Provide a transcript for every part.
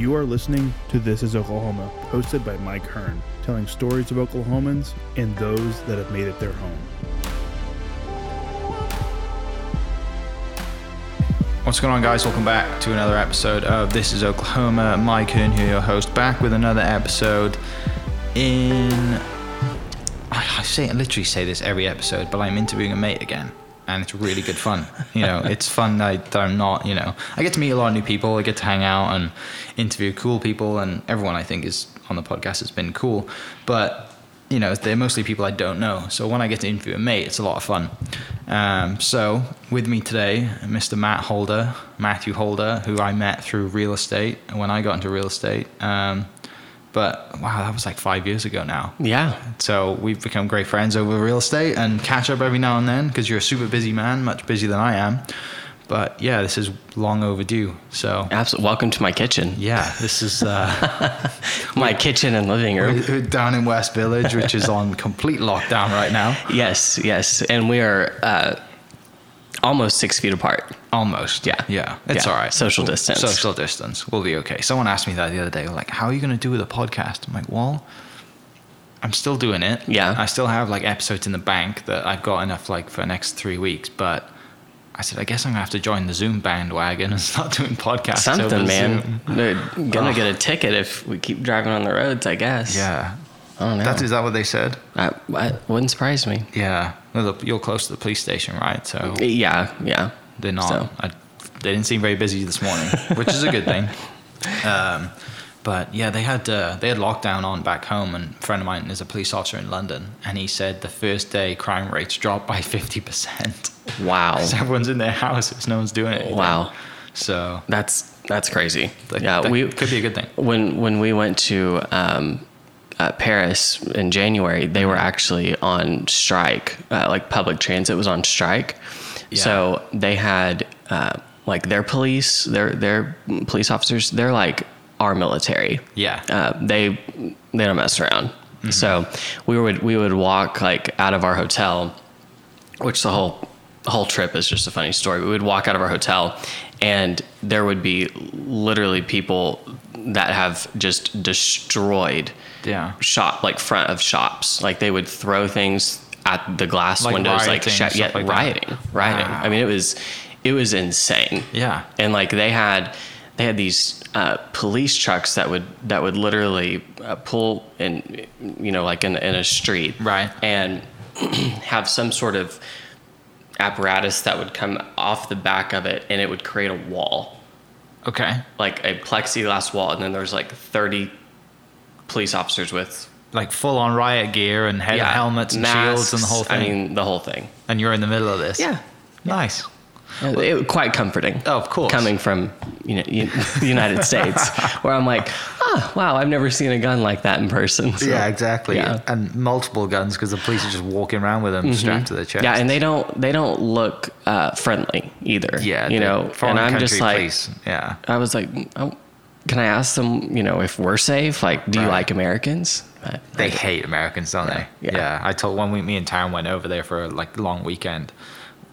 You are listening to This is Oklahoma, hosted by Mike Hearn, telling stories of Oklahomans and those that have made it their home. What's going on, guys? Welcome back to another episode of This is Oklahoma. Mike Hearn here, your host, back with another episode in. I, say, I literally say this every episode, but I'm interviewing a mate again. And it's really good fun. You know, it's fun that, I, am not, you know, I get to meet a lot of new people. I get to hang out and interview cool people. And everyone I think is on the podcast has been cool. But you know, they're mostly people I don't know. So when I get to interview a mate, it's a lot of fun. Um, so with me today, Mr. Matt Holder, Matthew Holder, who I met through real estate when I got into real estate. Um, but wow, that was like five years ago now. Yeah. So we've become great friends over real estate and catch up every now and then because you're a super busy man, much busier than I am. But yeah, this is long overdue. So absolutely, welcome to my kitchen. Yeah, this is uh, my kitchen and living room we're down in West Village, which is on complete lockdown right now. Yes, yes, and we are uh, almost six feet apart. Almost. Yeah. Yeah. It's yeah. all right. Social distance. Social distance. We'll be okay. Someone asked me that the other day, like, how are you going to do with a podcast? I'm like, well, I'm still doing it. Yeah. I still have like episodes in the bank that I've got enough like for the next three weeks, but I said, I guess I'm gonna have to join the Zoom bandwagon and start doing podcasts. Something, man. Zoom. They're gonna oh. get a ticket if we keep driving on the roads, I guess. Yeah. Know. That, is that what they said? That, I wouldn't surprise me. Yeah. You're close to the police station, right? So. Yeah, yeah. They're not. So. I, they didn't seem very busy this morning, which is a good thing. Um, but yeah, they had uh, they had lockdown on back home, and a friend of mine is a police officer in London, and he said the first day crime rates dropped by fifty percent. Wow! so everyone's in their houses, no one's doing it. Wow! So that's that's crazy. Yeah, we could be a good thing. When when we went to um, uh, Paris in January, they were actually on strike. Uh, like public transit was on strike, yeah. so they had uh, like their police, their their police officers. They're like our military. Yeah. Uh, they they don't mess around. Mm-hmm. So we would we would walk like out of our hotel, which the whole whole trip is just a funny story. We would walk out of our hotel, and there would be literally people that have just destroyed yeah shop like front of shops. Like they would throw things at the glass like windows, like sh- yeah, like rioting, that. rioting. Wow. I mean, it was it was insane. Yeah, and like they had they had these uh, police trucks that would that would literally uh, pull in you know like in, in a street right and have some sort of apparatus that would come off the back of it and it would create a wall. Okay. Like a plexiglass wall and then there's like 30 police officers with like full on riot gear and head yeah, helmets and masks, shields and the whole thing? i mean the whole thing. And you're in the middle of this? Yeah. Nice it, quite comforting. Oh, of course. Coming from you know the United States, where I'm like, oh, wow, I've never seen a gun like that in person. So, yeah, exactly. Yeah. And multiple guns because the police are just walking around with them mm-hmm. strapped to their chest. Yeah, and they don't they don't look uh, friendly either. Yeah, you know, and I'm just like, police. yeah. I was like, oh, can I ask them, you know, if we're safe? Like, do right. you like Americans? They hate Americans, don't yeah. they? Yeah. yeah. I told one week me and Taryn went over there for like long weekend.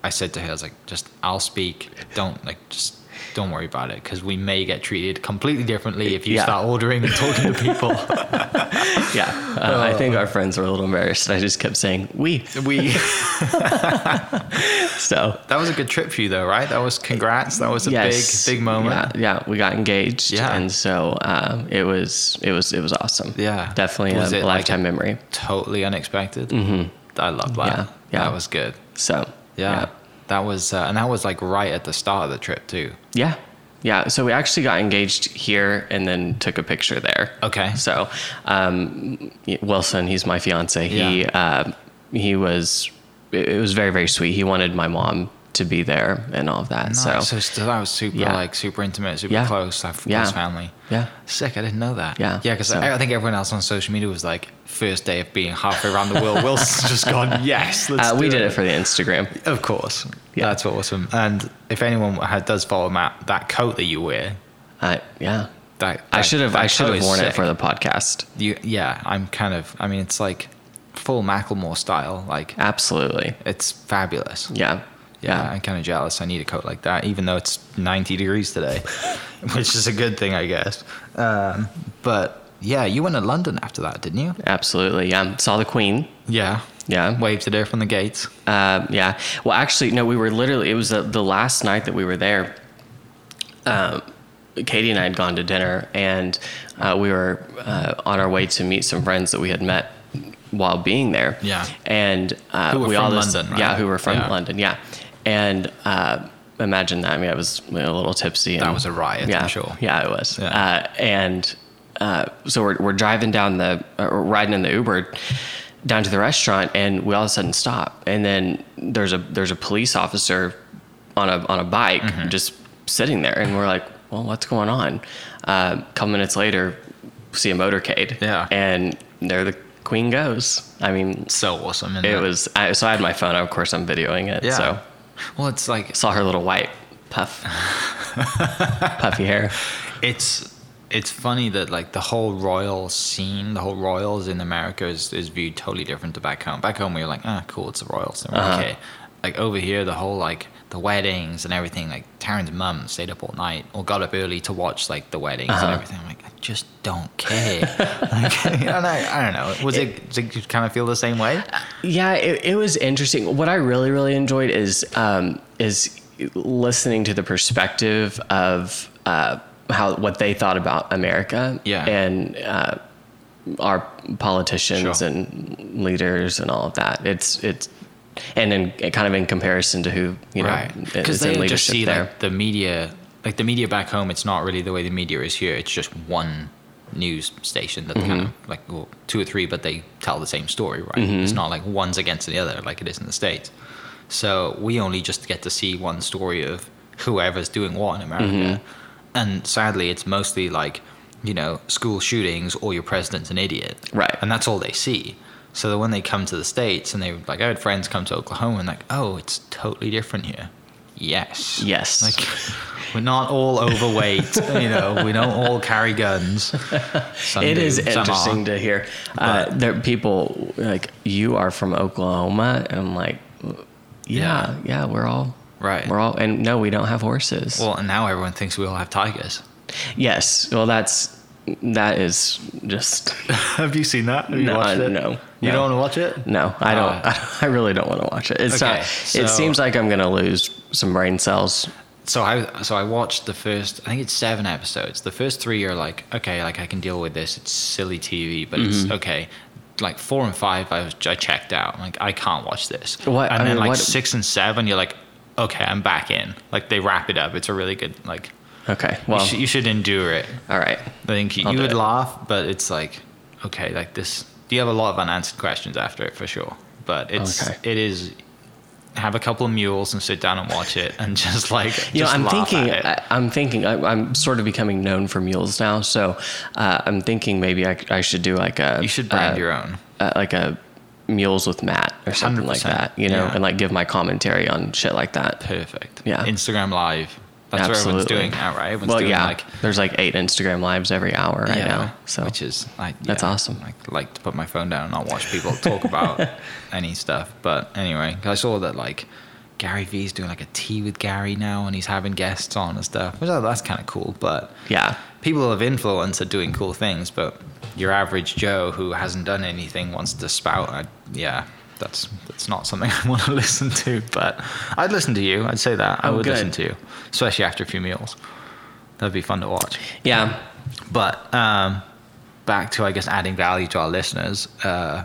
I said to her, I was like, just I'll speak. Don't like just don't worry about it because we may get treated completely differently if you yeah. start ordering and talking to people. yeah, uh, I think our friends were a little embarrassed. I just kept saying we, we. so that was a good trip for you, though, right? That was congrats. That was a yes. big, big moment. Yeah, yeah, we got engaged. Yeah, and so um, it was, it was, it was awesome. Yeah, definitely was a lifetime like memory. Totally unexpected. Mm-hmm. I love that. Yeah, yeah, that was good. So yeah. yeah. That was, uh, and that was like right at the start of the trip too. Yeah. Yeah. So we actually got engaged here and then took a picture there. Okay. So, um, Wilson, he's my fiance. Yeah. He, uh, he was, it was very, very sweet. He wanted my mom to be there and all of that. Nice. So, so that was super yeah. like super intimate, super yeah. close, like close yeah. family. Yeah. Sick. I didn't know that. Yeah. Yeah, because so. I, I, think everyone else on social media was like, first day of being halfway around the world. Will's just gone, yes, uh, we did it. it for the Instagram. Of course. Yeah. That's awesome. And if anyone had, does follow Matt, that coat that you wear. Uh, yeah. That, that I should have I should have worn sick. it for the podcast. You yeah, I'm kind of I mean it's like full Macklemore style. Like absolutely, it's fabulous. Yeah, Yeah. I'm kind of jealous. I need a coat like that, even though it's 90 degrees today, which is a good thing, I guess. Um, but yeah, you went to London after that, didn't you? Absolutely. Yeah. Saw the Queen. Yeah. Yeah. Waved to her from the gates. Uh, yeah. Well, actually, no. We were literally. It was the, the last night that we were there. Um, Katie and I had gone to dinner, and uh, we were uh, on our way to meet some friends that we had met while being there. Yeah. And uh, Who were we from all London, right? Yeah, who were from Yeah. London. Yeah. And uh, imagine that. I mean, I was a little tipsy. That and- was a riot, I'm yeah, sure. Yeah, it was. Yeah. Uh, and uh, so we're, we're driving down the, uh, riding in the Uber down to the restaurant, and we all of a sudden stop, and then there's a there's a police officer on a on a bike Mm-hmm. just sitting there, and we're like, well, what's going on? Uh, a couple minutes later, see a motorcade, Yeah. and there the queen goes. I mean, So awesome. it was. I, so I had my phone. Of course, I'm videoing it. Yeah. So Well, it's like saw her little white puff, puffy hair. it's it's funny that like the whole royal scene, the whole royals in America is, is viewed totally different to back home. Back home, we were like, ah, cool, it's the royals. And we're Uh-huh. okay. Like over here, the whole like the weddings and everything. Like Taryn's mum stayed up all night or got up early to watch like the weddings and Uh-huh. everything. I'm like, I just don't care. like, I, don't know, I don't know. Was it? Did you kind of feel the same way? Yeah, it, it was interesting. What I really, really enjoyed is um, is listening to the perspective of uh, how what they thought about America. Yeah. and uh, our politicians Sure. and leaders and all of that. It's it's and then kind of in comparison to who you know right is because in they leadership just see there. like the media like the media back home it's not really the way the media is here it's just one news station that kind Mm-hmm. of like well, two or three but they tell the same story right Mm-hmm. it's not like one's against the other like it is in the states so we only just get to see one story of whoever's doing what in america Mm-hmm. and sadly it's mostly like you know school shootings or your president's an idiot Right. and that's all they see. So that when they come to the states and they like, I had friends come to Oklahoma and like, oh, it's totally different here. Yes. Yes. Like we're not all overweight. you know, we don't all carry guns. Some it do, is interesting are. to hear. Uh, there people like you are from Oklahoma, and I'm like, yeah, yeah, we're all Right. We're all and no, we don't have horses. Well, and now everyone thinks we all have tigers. yes, well, that's that is just have you seen that? Have you No, watched it? no, You no. don't want to watch it? no. I don't. Uh, I really don't want to watch it. It's Okay, not. so- it seems like I'm gonna lose some brain cells. so I so I watched the first I think it's seven episodes. The first three are like okay, like I can deal with this. It's silly TV, but Mm-hmm. it's okay. Like four and five, I was I checked out. I'm like I can't watch this. What- And I then mean, like what- six and seven, you're like okay, I'm back in. Like they wrap it up. It's a really good like. Okay. You, Well. you should endure it. all right. I think you, you would it. laugh, but it's like okay, like this. You have a lot of unanswered questions after it for sure. But it's Okay. it is. Have a couple of mules and sit down and watch it, and just like You know, I'm thinking. I, I'm thinking. I, I'm sort of becoming known for mules now, so uh, I'm thinking maybe I, I should do like a. You should brand uh, your own. uh, like a mules with Matt or something like 100%, that, you know, yeah. and like give my commentary on shit like that. Perfect. Yeah. Instagram Live. That's what Absolutely. everyone's doing now, right? Everyone's well, doing yeah, like there's like eight Instagram lives every hour right now, so which is like That's awesome. I like to put my phone down and not watch people talk about any stuff. But anyway, I saw that like Gary Vee's doing like a tea with Gary now, and he's having guests on and stuff. Which that's kind of cool. But yeah, people of influence are doing cool things, but your average Joe who hasn't done anything wants to spout. I, yeah, that's that's not something I want to listen to. But I'd listen to you. I'd say that I Oh, would good. listen to you, especially after a few meals. That'd be fun to watch. yeah, But um, back to I guess adding value to our listeners. Uh,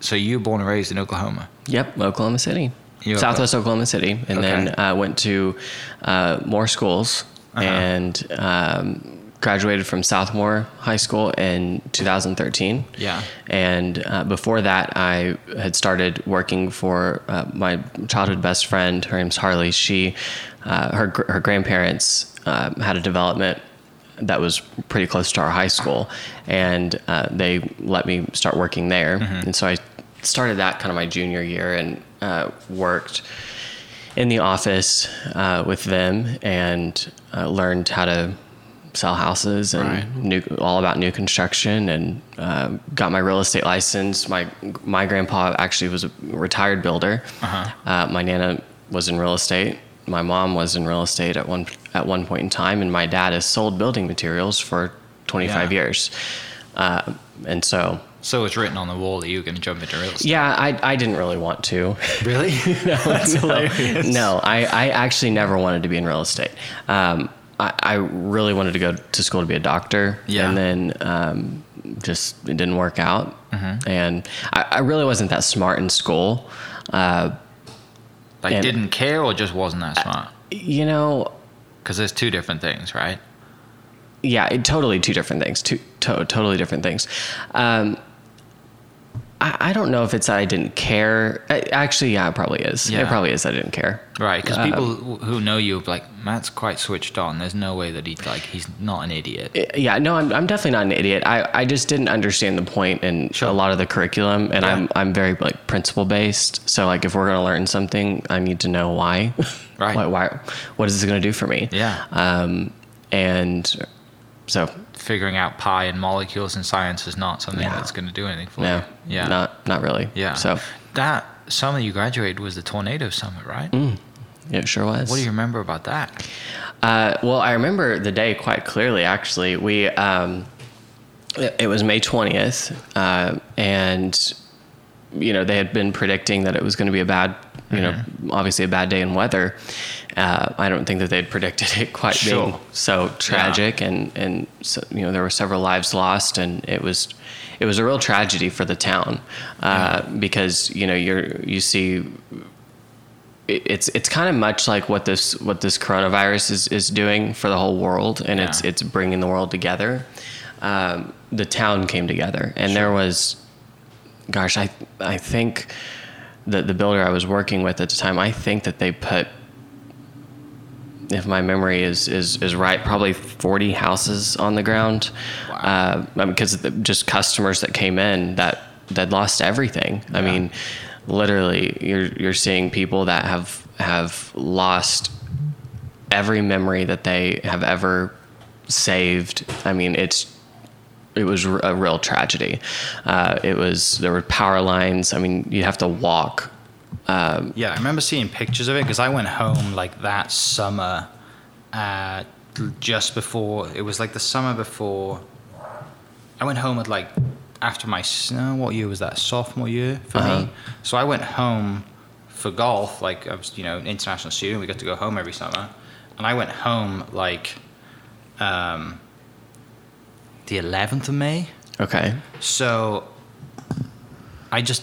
so you were born and raised in Oklahoma. yep, Oklahoma City, You- Southwest Oklahoma City, and then Okay. uh, went to uh, Moore schools Uh-huh. and um, graduated from Southmoore High School in 2013. Yeah. And uh, before that, I had started working for uh, my childhood best friend. Her name's Harley. She, uh, her her grandparents um, had a development that was pretty close to our high school, and uh, they let me start working there. And so I started that kind of my junior year and uh, worked in the office uh, with them and uh, learned how to sell houses and Right. new, all about new construction and uh, got my real estate license. My my grandpa actually was a retired builder. Uh-huh. Uh, my nana was in real estate. My mom was in real estate at one at one point in time, and my dad has sold building materials for 25 Yeah. years. Uh, and so, So it's written on the wall that you were going to jump into real estate. yeah, I, I didn't really want to. Really? no, That's hilarious. No, I, I actually never wanted to be in real estate. Um, I, I really wanted to go to school to be a doctor. Yeah. And then um, just it didn't work out. Mm-hmm. And I, I really wasn't that smart in school. Uh, Like didn't care or just wasn't that smart? you know, Because there's two different things, right? yeah, it, totally two different things. Two to, totally different things. Um, I, I don't know if it's that I didn't care. I, actually, yeah, it probably is. Yeah. It probably is. I didn't care. Right, because Uh, people who know you like Matt's quite switched on. There's no way that he's like he's not an idiot. yeah no i'm, I'm definitely not an idiot I, I just didn't understand the point in Sure. a lot of the curriculum and Yeah. i'm i'm very like principle based so like if we're going to learn something i need to know why Right. why, why what is this going to do for me Yeah. um and so Figuring out pi and molecules and science is not something that's going to do anything for no you. Yeah. not not really Yeah. so that summer you graduated was the tornado summit, right? it sure was What do you remember about that? Uh, well, I remember the day quite clearly. Actually, we um, it, it was May twentieth, uh, and you know they had been predicting that it was going to be a bad, you know, obviously a bad day in weather. Uh, I don't think that they'd predicted it quite being so tragic, and and so, you know there were several lives lost, and it was it was a real tragedy for the town. Uh, because you know you're you see it's it's kind of much like what this what this coronavirus is, is doing for the whole world, and it's Yeah. it's bringing the world together. Um, the town came together, and there was, gosh, I I think the the builder I was working with at the time, I think that they put, if my memory is is is right, probably forty houses on the ground, Wow. uh, I mean, because the, just customers that came in that that lost everything. I mean, literally, you're you're seeing people that have have lost every memory that they have ever saved. I mean, it's it was a real tragedy. Uh, it was there were power lines. I mean, you have to walk. Yeah, I remember seeing pictures of it because I went home like that summer, uh, just before it was like the summer before. I went home at like after my snow. What year was that? Sophomore year for Uh-huh. me. So I went home for golf. Like I was, you know, an international student. We got to go home every summer, and I went home like, um, the 11th of May. Okay. So I just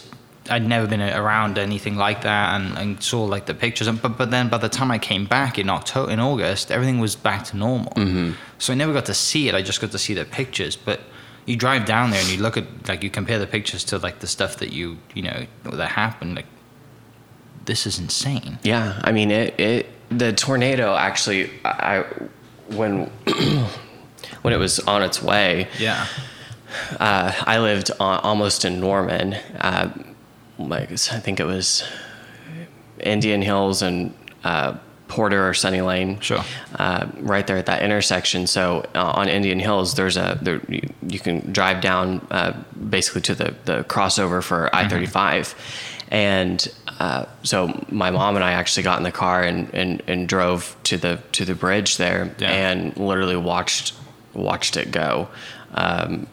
I'd never been around anything like that and, and saw like the pictures and but but then by the time I came back in October in August everything was back to normal. Mm-hmm. So I never got to see it. I just got to see the pictures. But you drive down there and you look at like you compare the pictures to like the stuff that you you know that happened like this is insane. Yeah, I mean it. It the tornado actually. I when when it was on its way. Yeah. Uh, I lived on, almost in Norman. Uh, like I think it was Indian Hills and uh, Porter or Sunny Lane. Sure. Uh, right there at that intersection. So uh, on Indian Hills, there's a there you, you can drive down uh, basically to the the crossover for I thirty five, and uh, so my mom and I actually got in the car and, and, and drove to the to the bridge there Yeah. and literally watched watched it go. Um,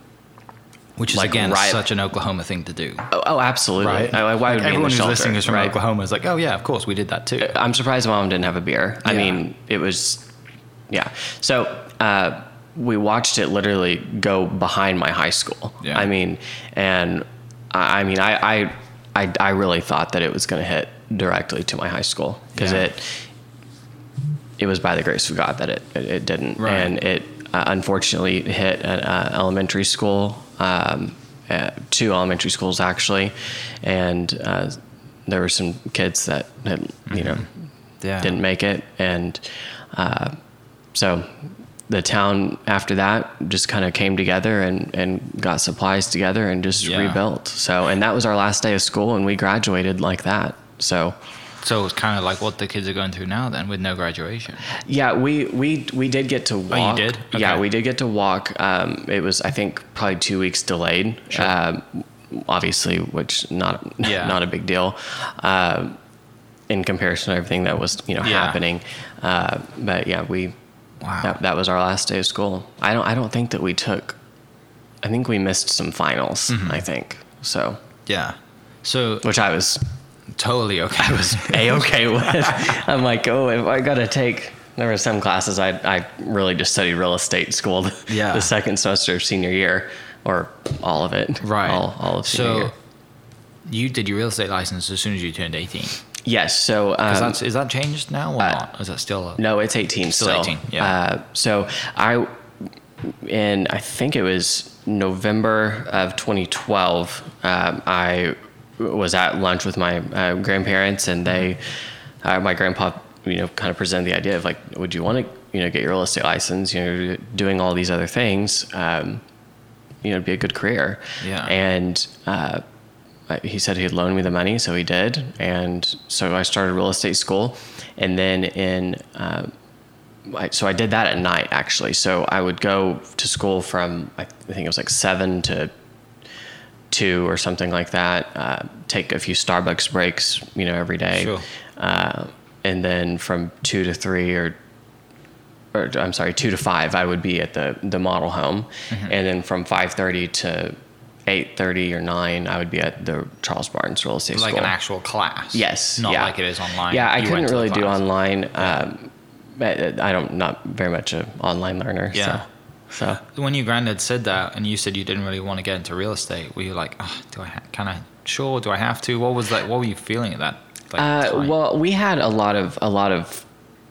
Which is Like, again such an Oklahoma thing to do. oh, oh, absolutely. Right? I, why Like, would everyone who's shelter, listening is from right? Oklahoma is like, oh yeah, of course we did that too. I'm surprised mom didn't have a beer. I mean, it was, yeah. So uh, we watched it literally go behind my high school. Yeah. I mean, and I, I mean, I, I, I, I really thought that it was going to hit directly to my high school because Yeah. it, it was by the grace of God that it, it, it didn't, Right. and it uh, unfortunately hit an uh, elementary school, um, uh, two elementary schools actually, and uh, there were some kids that had, you know Yeah. didn't make it, and uh, so the town after that just kind of came together and, and got supplies together and just Yeah. rebuilt. So and that was our last day of school, and we graduated like that. So So it's kind of like what the kids are going through now, then, with no graduation. yeah, we we we did get to walk. You did? Yeah, we did get to walk. Um, it was I think probably two weeks delayed. Um, obviously, which not Yeah. not a big deal. Um, in comparison to everything that was you know Yeah. happening. Uh, but yeah, we Wow. that, that was our last day of school. I don't I don't think that we took. I think we missed some finals. Mm-hmm. I think so, yeah. So which I was totally okay. I was a okay with. I'm like, oh, if I gotta take. There were some classes I I really just studied real estate school. The, Yeah. the second semester of senior year, or all of it. right. All all of senior so year. you did your real estate license as soon as you turned 18. Yes. So Is, um, that, is that changed now or not? Is that still? A, No, it's 18 Still still. 18, yeah. Uh, so I, in I think it was November of 2012, um, I was at lunch with my uh, grandparents, and they, uh, my grandpa, you know, kind of presented the idea of like, would you want to, you know, get your real estate license? You know, doing all these other things, um, you know, it'd be a good career. Yeah. And uh, he said he'd loan me the money, so he did, and so I started real estate school, and then in. Uh, I, so I did that at night actually. So I would go to school from I think it was like seven to two or something like that. Uh, take a few Starbucks breaks, you know, every day, Sure. uh, and then from two to three or. Or, I'm sorry, two to five. I would be at the the model home, and then from five thirty to eight thirty or nine, I would be at the Charles Barnes Real Estate like School. an actual class. Yes. Not yeah. like it is online. Yeah, I You couldn't really do online. Um, I, I don't not very much a online learner. Yeah. So, so When your granddad said that, and you said you didn't really want to get into real estate, were you like, oh, do I? Ha- can I? Sure. Do I have to? What was that? What were you feeling at that? Like, uh, time? well, we had a lot of a lot of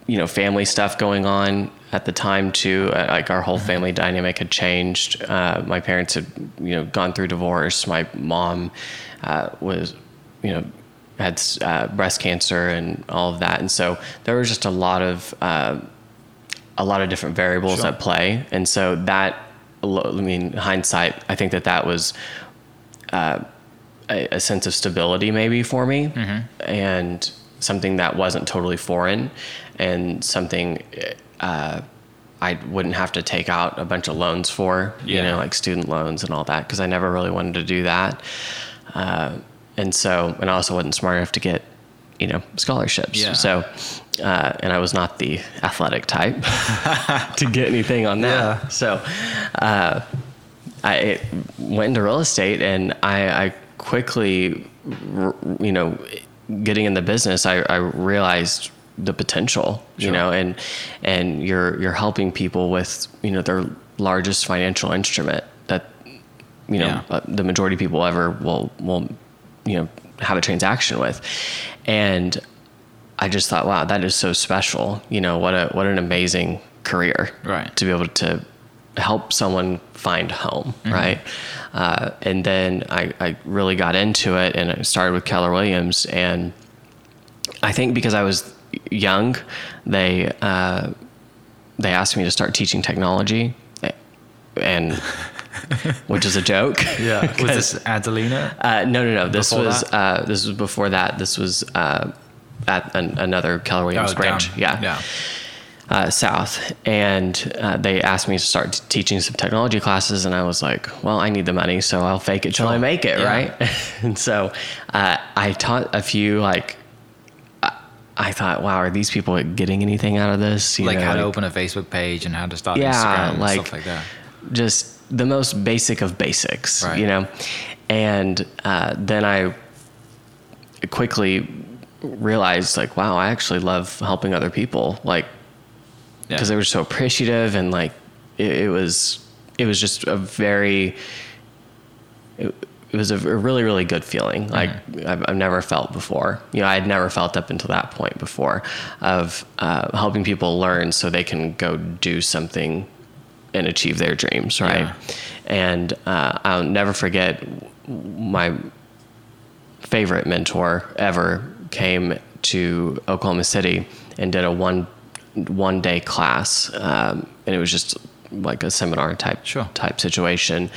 you know family stuff going on at the time too. Uh, like our Mm-hmm. whole family dynamic had changed. Uh, my parents had you know gone through divorce. My mom uh, was you know had uh, breast cancer and all of that, and so there was just a lot of uh, a lot of different variables Sure. at play, and so that I mean hindsight, I think that that was uh, a, a sense of stability maybe for me, and something that wasn't totally foreign, and something. Uh, I wouldn't have to take out a bunch of loans for, you know, like student loans and all that, because I never really wanted to do that. Uh, and so, and I also wasn't smart enough to get, you know, scholarships. Yeah. So, uh, and I was not the athletic type to get anything on that. Yeah. So, uh, I went into real estate and I, I quickly, you know, getting in the business, I, I realized the potential, you know, and, and you're, you're helping people with, you know, their largest financial instrument that, you know, Yeah. uh, the majority of people ever will, will, you know, have a transaction with. And I just thought, wow, that is so special. You know, what a, what an amazing career Right. to be able to help someone find home, right? Uh, and then I, I really got into it and I started with Keller Williams. And I think because I was young, they, uh, they asked me to start teaching technology and which is a joke. yeah. Was this Adelina? Uh, no, no, no. This Before was uh, this was before that. This was uh, at an, another Keller Williams Oh, branch. down. Yeah, Yeah. Uh, south, and uh, they asked me to start t- teaching some technology classes, and I was like, "Well, I need the money, so I'll fake it till I make it, Yeah. right?" and so uh, I taught a few like. I- I thought, wow, are these people getting anything out of this? You like know, how to open a Facebook page and how to start Yeah, Instagram and like- stuff like that. just the most basic of basics, Right. you know. And uh, then I quickly realized, like, wow, I actually love helping other people, like, Yeah. because they were so appreciative and like it, it was it was just a very it, it was a, a really really good feeling like I've, I've never felt before you know i had never felt up until that point before of uh, helping people learn so they can go do something and achieve their dreams right Yeah. and uh, i'll never forget my favorite mentor ever came to Oklahoma City and did a one one day class, um, and it was just like a seminar type Sure. type situation.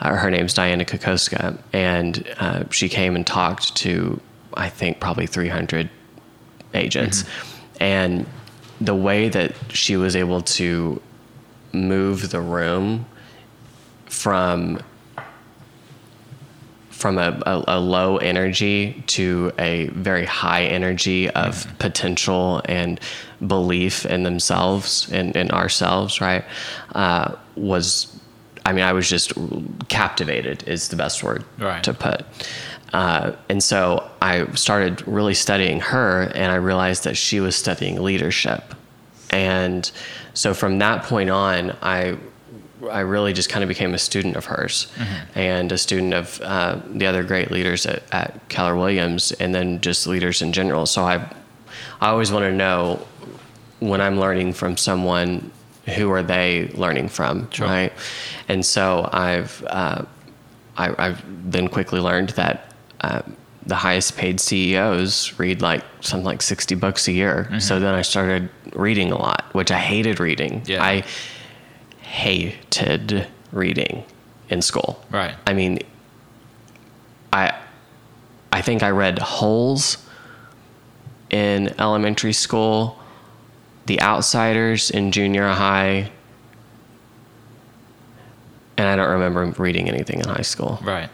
Uh, her name's Dianna Kokoszka, and uh, she came and talked to I think probably 300 agents, and the way that she was able to move the room from from a, a, a low energy to a very high energy of potential and belief in themselves and in ourselves, right? Uh, was, I mean, I was just captivated, is the best word Right. to put. Uh, and so I started really studying her, and I realized that she was studying leadership. And so from that point on, I I really just kind of became a student of hers and a student of uh, the other great leaders at, at Keller Williams, and then just leaders in general. So I I always want to know when I'm learning from someone, who are they learning from, Sure. right? And so I've uh, I, I've then quickly learned that uh, the highest paid CEOs read like something like 60 books a year. So then I started reading a lot, which I hated reading. Yeah. I hated reading in school. Right. I mean, I I think I read Holes in elementary school, The Outsiders in junior high, and I don't remember reading anything in high school. Right.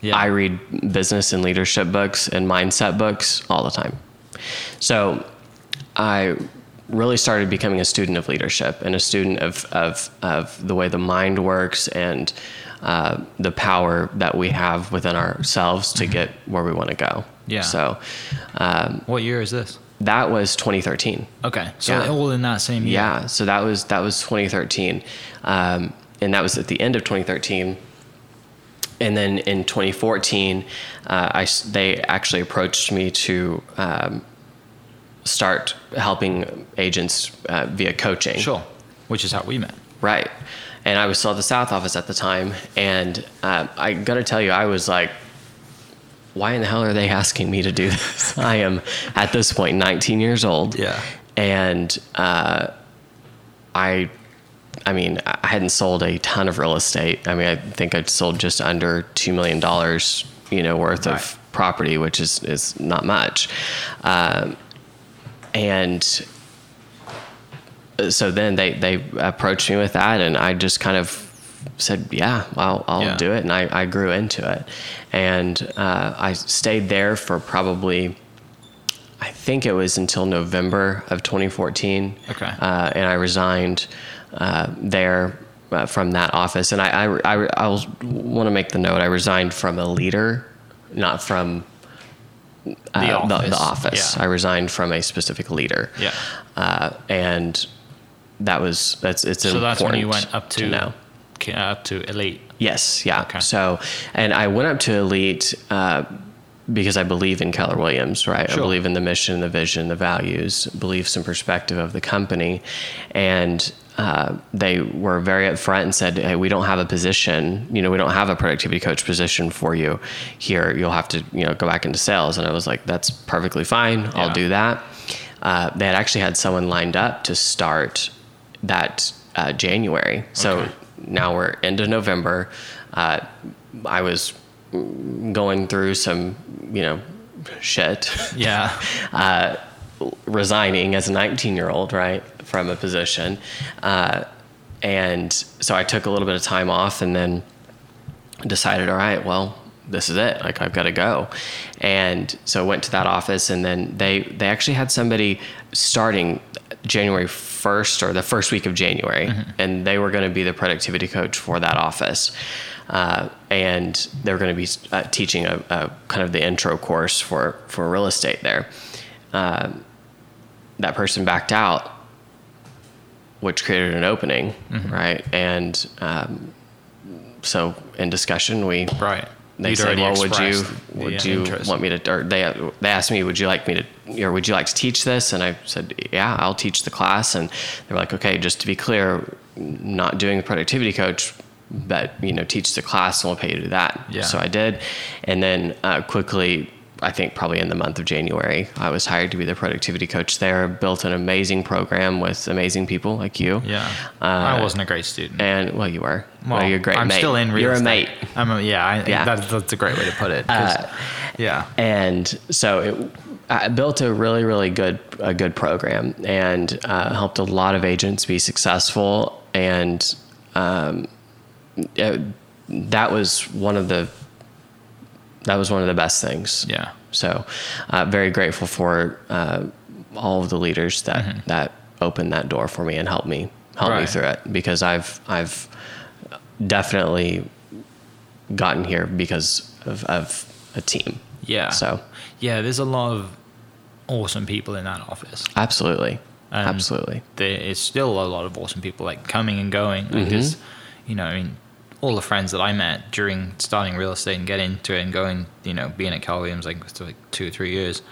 Yeah. I read business and leadership books and mindset books all the time. So I really started becoming a student of leadership and a student of, of, of the way the mind works and uh, the power that we have within ourselves to get where we want to go. Yeah. So um, what year is this? that was 2013. Okay. So Yeah. all in that same year. Yeah, so that was that was 2013, um, and that was at the end of 2013. And then in 2014, uh, I they actually approached me to um, start helping agents uh, via coaching. Sure. Which is how we met. Right. And I was still at the South office at the time, and um, I gotta tell you, I was like, why in the hell are they asking me to do this? I am at this point 19 years old. Yeah. And uh, I, I mean, I hadn't sold a ton of real estate. I mean, I think I'd sold just under two million dollars, you know, worth Right. of property, which is is not much. Um, and so then they they approached me with that, and I just kind of said, "Yeah, I'll I'll Yeah. do it," and I, I grew into it, and uh, I stayed there for probably. I think it was until November of 2014. Okay. Uh, and I resigned uh, there uh, from that office. And I, I, I, I want to make the note I resigned from a leader, not from uh, The the, office. the office. Yeah. I resigned from a specific leader. Yeah. Uh, and that was, that's, it's So that's when you went up to, know. K- up to elite. Yes, yeah. Okay. So, and I went up to Elite uh, because I believe in Keller Williams, right? I Sure. believe in the mission, the vision, the values, beliefs, and perspective of the company. And uh, they were very upfront and said, "Hey, we don't have a position. You know, we don't have a productivity coach position for you here. You'll have to, you know, go back into sales." And I was like, "That's perfectly fine. I'll do that." Uh, they had actually had someone lined up to start that uh, January. So Okay. now we're into November. Uh, I was going through some, you know, shit, Yeah. resigning as a 19 year old, right, from a position. Uh, and so I took a little bit of time off and then decided, all right, well, this is it. Like I've got to go. And so I went to that office and then they, they actually had somebody starting January 1st or the first week of January. And they were going to be the productivity coach for that office. Uh, and they were going to be uh, teaching a, a kind of the intro course for, for real estate there. Um, that person backed out, which created an opening, right? And um, so in discussion, we Right. they You'd said, "Well, would you would you interest. want me to?" Or they they asked me, "Would you like me to? Or would you like to teach this?" And I said, "Yeah, I'll teach the class." And they were like, "Okay, just to be clear, not doing the productivity coach." But you know, teach the class, and we'll pay you to do that. Yeah. So I did, and then uh, quickly, I think probably in the month of January, I was hired to be the productivity coach there. Built an amazing program with amazing people like you. Yeah. Uh, I wasn't a great student. And well, you were. Well, you're a great I'm mate. still in real You're estate. a mate. I'm a, yeah, I, Yeah. That's, that's a great way to put it. 'cause- yeah. and so it, I built a really really good a good program and uh, helped a lot of agents be successful and um, it, that was one of the that was one of the best things. Yeah. So, uh, very grateful for uh, all of the leaders that that opened that door for me and helped me helped me Mm-hmm. Through it because I've I've definitely gotten here because of, of a team. Yeah. So Yeah, there's a lot of awesome people in that office. absolutely, And absolutely. There is still a lot of awesome people like coming and going. Mm-hmm. Because, you know, I mean, all the friends that I met during starting real estate and getting into it and going, you know, being at Keller Williams like for like two or three years,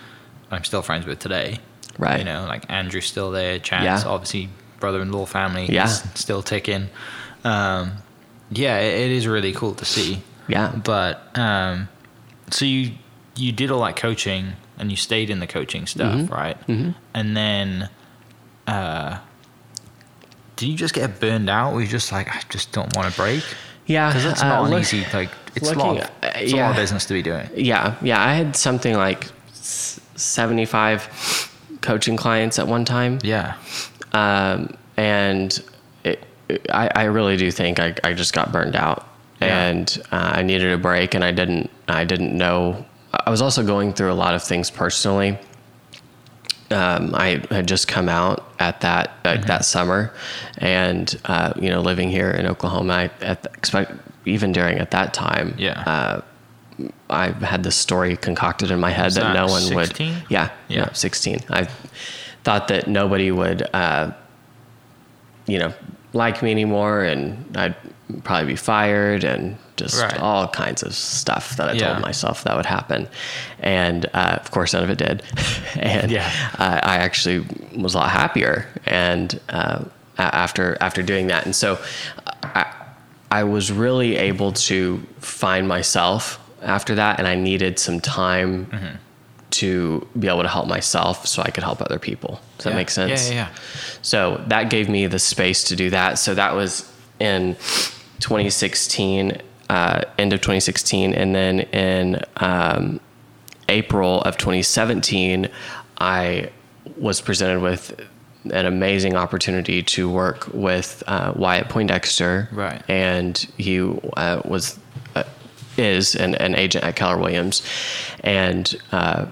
I'm still friends with today. Right. You know, like Andrew's still there. Chad's Yeah. obviously brother-in-law family. Yeah. Still ticking. Um, yeah, it, it is really cool to see. Yeah. But um, so you you did all that coaching and you stayed in the coaching stuff, Mm-hmm. right? And then, uh, did you just get burned out? Were you just like, I just don't want to break? Yeah, Because it's uh, not an look- easy like it's a looking lot. Of, it's a lot of business to be doing. Yeah, yeah. I had something like seventy-five coaching clients at one time. Yeah. um, and it, I, I really do think I, I just got burned out Yeah. and uh, I needed a break and I didn't I didn't know I was also going through a lot of things personally um, I had just come out at that like that summer and uh, you know living here in Oklahoma I at expect even during at that time Yeah. uh, I had this story concocted in my head that, no one 16? would yeah Yeah. yeah 16 I thought that nobody would uh, you know like me anymore and I'd probably be fired and just Right. all kinds of stuff that I Yeah. told myself that would happen and uh, of course none of it did and Yeah. uh, I actually was a lot happier and uh, after after doing that and so I, I was really able to find myself after that and I needed some time Mm-hmm. to be able to help myself so I could help other people does that Yeah. make sense yeah, yeah. so that gave me the space to do that. So that was in 2016, uh, end of 2016. And then in um, April of 2017, I was presented with an amazing opportunity to work with uh, Wyatt Poindexter. Right. And he uh, was, uh, is an, an agent at Keller Williams. And uh,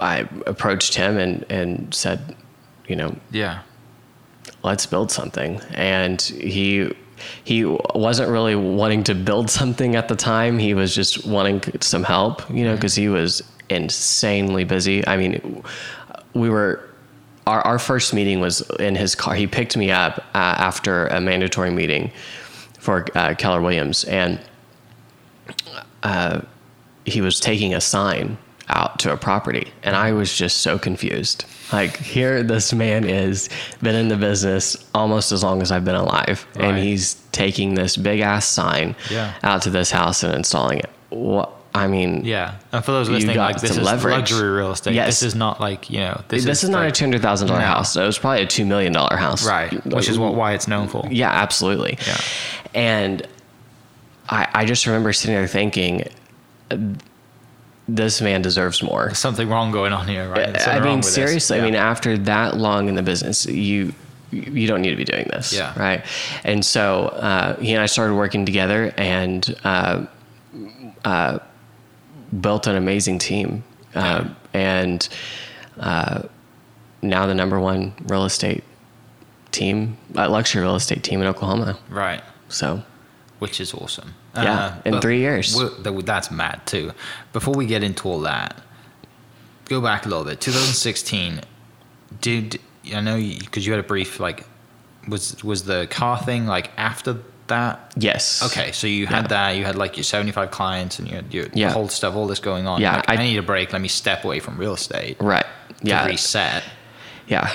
I approached him and, and said, you know, Yeah. let's build something and he he wasn't really wanting to build something at the time. He was just wanting some help you know because he was insanely busy. I mean we were our, our first meeting was in his car. He picked me up uh, after a mandatory meeting for uh, keller williams. And uh, he was taking a sign out to a property and i was just so confused like here this man is been in the business almost as long as i've been alive and he's taking this big ass sign Yeah. out to this house and installing it what i mean Yeah. And for those listening, like this is leverage. luxury real estate. Yes. This is not like, you know, this, this, is, not like, a $200000 No. house it was probably a $2 million house Right. Which is what Wyatt's known for. Yeah, absolutely. Yeah. And I, I just remember sitting there thinking, this man deserves more. There's something wrong going on here, right? I mean, seriously. I mean, after that long in the business, you you don't need to be doing this, Yeah. right? And so uh, he and I started working together and uh, uh, built an amazing team, uh, and uh, now the number one real estate team, uh, luxury real estate team in Oklahoma. right. So which is awesome. Yeah, uh, in but three years. That's mad too. Before we get into all that, go back a little bit. 2016. Did I know because you, had a brief like was was the car thing like after that? yes, Okay, so you had Yeah. that. You had like your 75 clients and your your Yeah. whole stuff, all this going on. Yeah, Like, I, I- need a break. Let me step away from real estate. right, To yeah, reset. Yeah.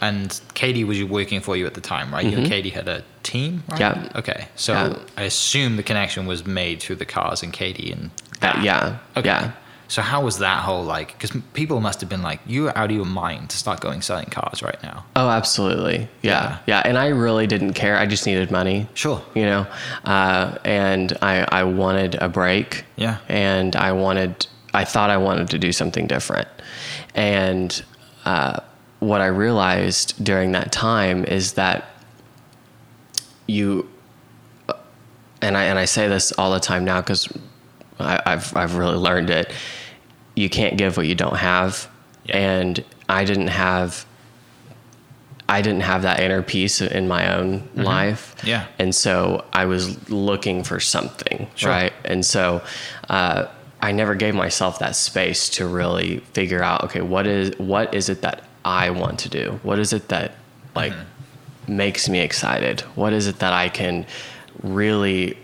And Katie was working for you at the time, right? You and Katie had a team, right? Mm-hmm. Yeah. Okay. So Yeah. I assume the connection was made through the cars and Katie and Uh, that. yeah, Okay. yeah. So how was that whole like? Because people must have been like, "You're out of your mind to start going selling cars right now." Oh, absolutely. Yeah. Yeah. And I really didn't care. I just needed money. Sure. You know, uh, and I, I wanted a break. Yeah. And I wanted, I thought I wanted to do something different. And uh, what I realized during that time is that you, and I and I say this all the time now because I've I've really learned it. You can't give what you don't have, Yeah. and I didn't have. I didn't have that inner peace in my own life. Mm-hmm. Yeah. And so I was looking for something, Sure. right? And so uh, I never gave myself that space to really figure out, okay, what is what is it that I want to do? What is it that like Mm-hmm. makes me excited? What is it that I can really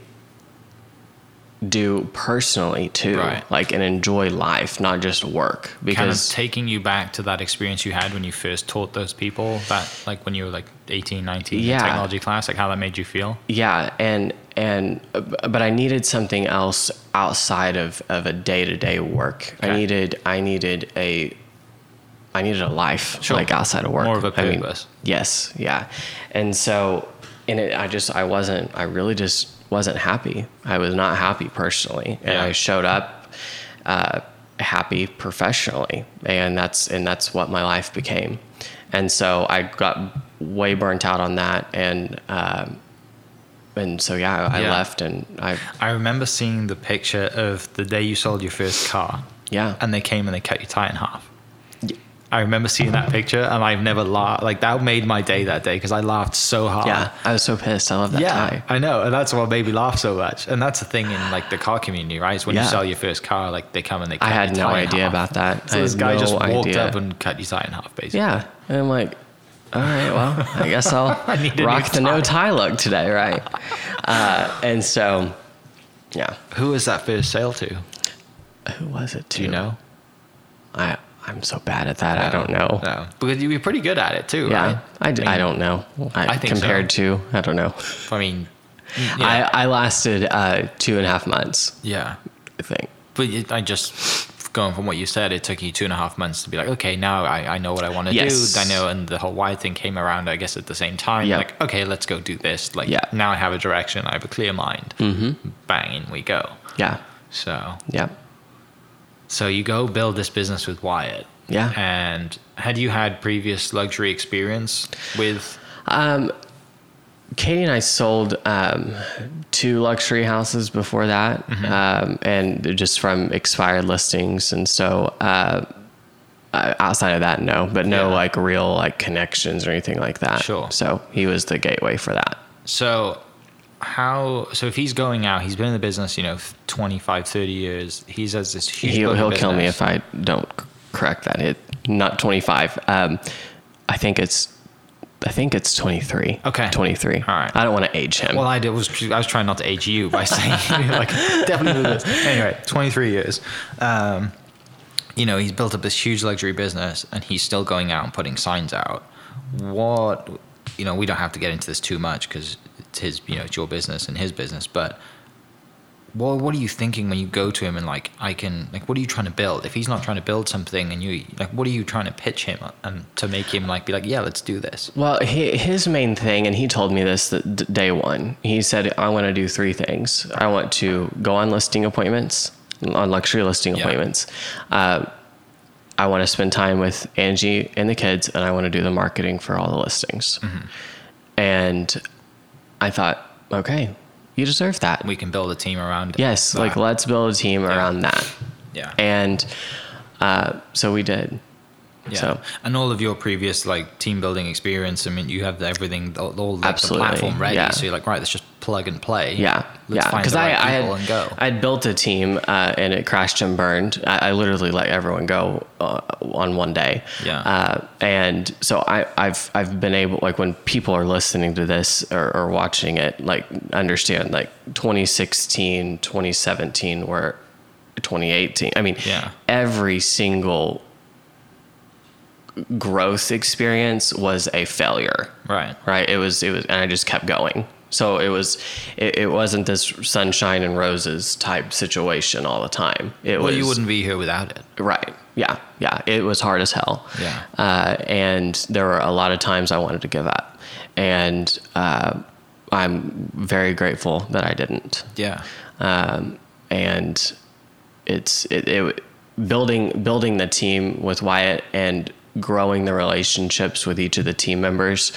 do personally too, Right. like and enjoy life, not just work? kind of Because taking you back to that experience you had when you first taught those people that like when you were like 18 19 in Yeah. technology class like how that made you feel yeah and and but i needed something else outside of of a day-to-day work i needed i needed a i needed a life Sure. like outside of work. More of a I mean, purpose. yes yeah. And so in it i just i wasn't i really just wasn't happy. I was not happy personally. And Yeah. i showed up uh, happy professionally. And that's and that's what my life became. And so i got way burnt out on that. And um, and so yeah i Yeah. left and i i remember seeing the picture of the day you sold your first car. Yeah. And they came and they cut your tie in half i remember seeing that picture and i've never laughed like that made my day that day because i laughed so hard yeah i was so pissed i love that yeah, tie I know, and that's what made me laugh so much. And that's the thing in like the car community, right? Is when Yeah. you sell your first car, like they come and they. Cut i had no idea about that So I this guy no just walked idea. up and cut your tie in half, basically. yeah and i'm like all right well i guess i'll I need rock the no tie. look today right uh, and so yeah Who was that first sale to? who was it Do you know? i i'm so bad at that i don't know No, because you were pretty good at it too, yeah right? I, d- I mean, don't know I, I think so. compared to i don't know I mean, yeah, I, I lasted uh, two and a half months yeah. i think But it, I just going from what you said, it took you two and a half months to be like, okay, now I, I know what I want to Yes. do. I know, and the whole why thing came around, I guess, at the same time. Yeah. Like, okay, let's go do this. Like, Yeah. now I have a direction. I have a clear mind. Mm-hmm. Bang, in we go. yeah So, yeah so you go build this business with Wyatt. Yeah. And had you had previous luxury experience with? Um, Katie and I sold um, two luxury houses before that, Mm-hmm. um, and just from expired listings. And so, uh, outside of that, no, but no Yeah. like real like connections or anything like that. Sure. So he was the gateway for that. So, how? So if he's going out, he's been in the business, you know, 25, 30 years. He's has this huge. He'll, he'll kill me if I don't correct that. It not 25. Um, I think it's. I think it's 23. Okay. 23. All right. I don't want to age him. Well, I did, was I was trying not to age you by saying like definitely this. Anyway, 23 years. Um, you know, he's built up this huge luxury business, and he's still going out and putting signs out. What you know, we don't have to get into this too much because it's his, you know, it's your business and his business. But what what are you thinking when you go to him and like I can like what are you trying to build? If he's not trying to build something, and you like, what are you trying to pitch him and to make him like be like, yeah, let's do this. Well, hi- his main thing, and he told me this day one. He said, "I want to do three things. I want to go on listing appointments, on luxury listing Yeah. appointments. Uh, I want to spend time with Angie and the kids, and I want to do the marketing for all the listings." Mm-hmm. And I thought, okay, you deserve that. We can build a team around. It. Yes, like let's build a team around that. yeah. And uh, so we did. Yeah. So and all of your previous like team building experience, I mean, you have everything, all, all the, platform ready. yeah. So you're like, right, let's just plug and play. Yeah, Let's yeah. Because the I, I had and go. I'd built a team uh, and it crashed and burned. I, I literally let everyone go uh, on one day. Yeah. Uh, and so I, I've I've been able like when people are listening to this or, or watching it like understand like 2016, 2017 or 2018. I mean, Yeah. every single growth experience was a failure. Right. right? It was it was and i just kept going. So it was it, it wasn't this sunshine and roses type situation all the time. It was Well, was you wouldn't be here without it. right. Yeah. Yeah. It was hard as hell. Yeah. uh, and there were a lot of times i wanted to give up. And uh, i'm very grateful that i didn't. Yeah. um, and it's it, it building building the team with Wyatt and growing the relationships with each of the team members.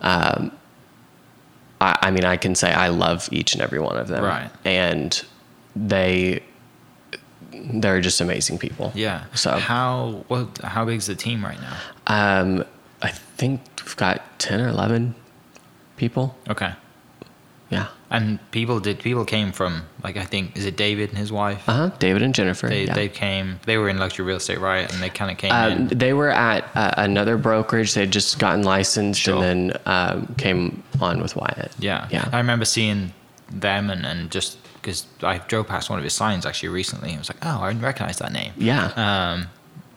Um, I, I mean, I can say I love each and every one of them. Right. And they, they're just amazing people. Yeah. So- how what how big's the team right now? Um, I think we've got 10 or 11 people. Okay. Yeah. And people did people came from like I think is it David and his wife? Uh huh. David and Jennifer. They yeah. they came they were in luxury real estate right and they kind of came Um, in. they were at uh, another brokerage. They'd just gotten licensed Sure. and then um, came on with Wyatt. Yeah. Yeah. I remember seeing them and, and just because I drove past one of his signs actually recently. I was like, oh, I recognize that name. Yeah. Um,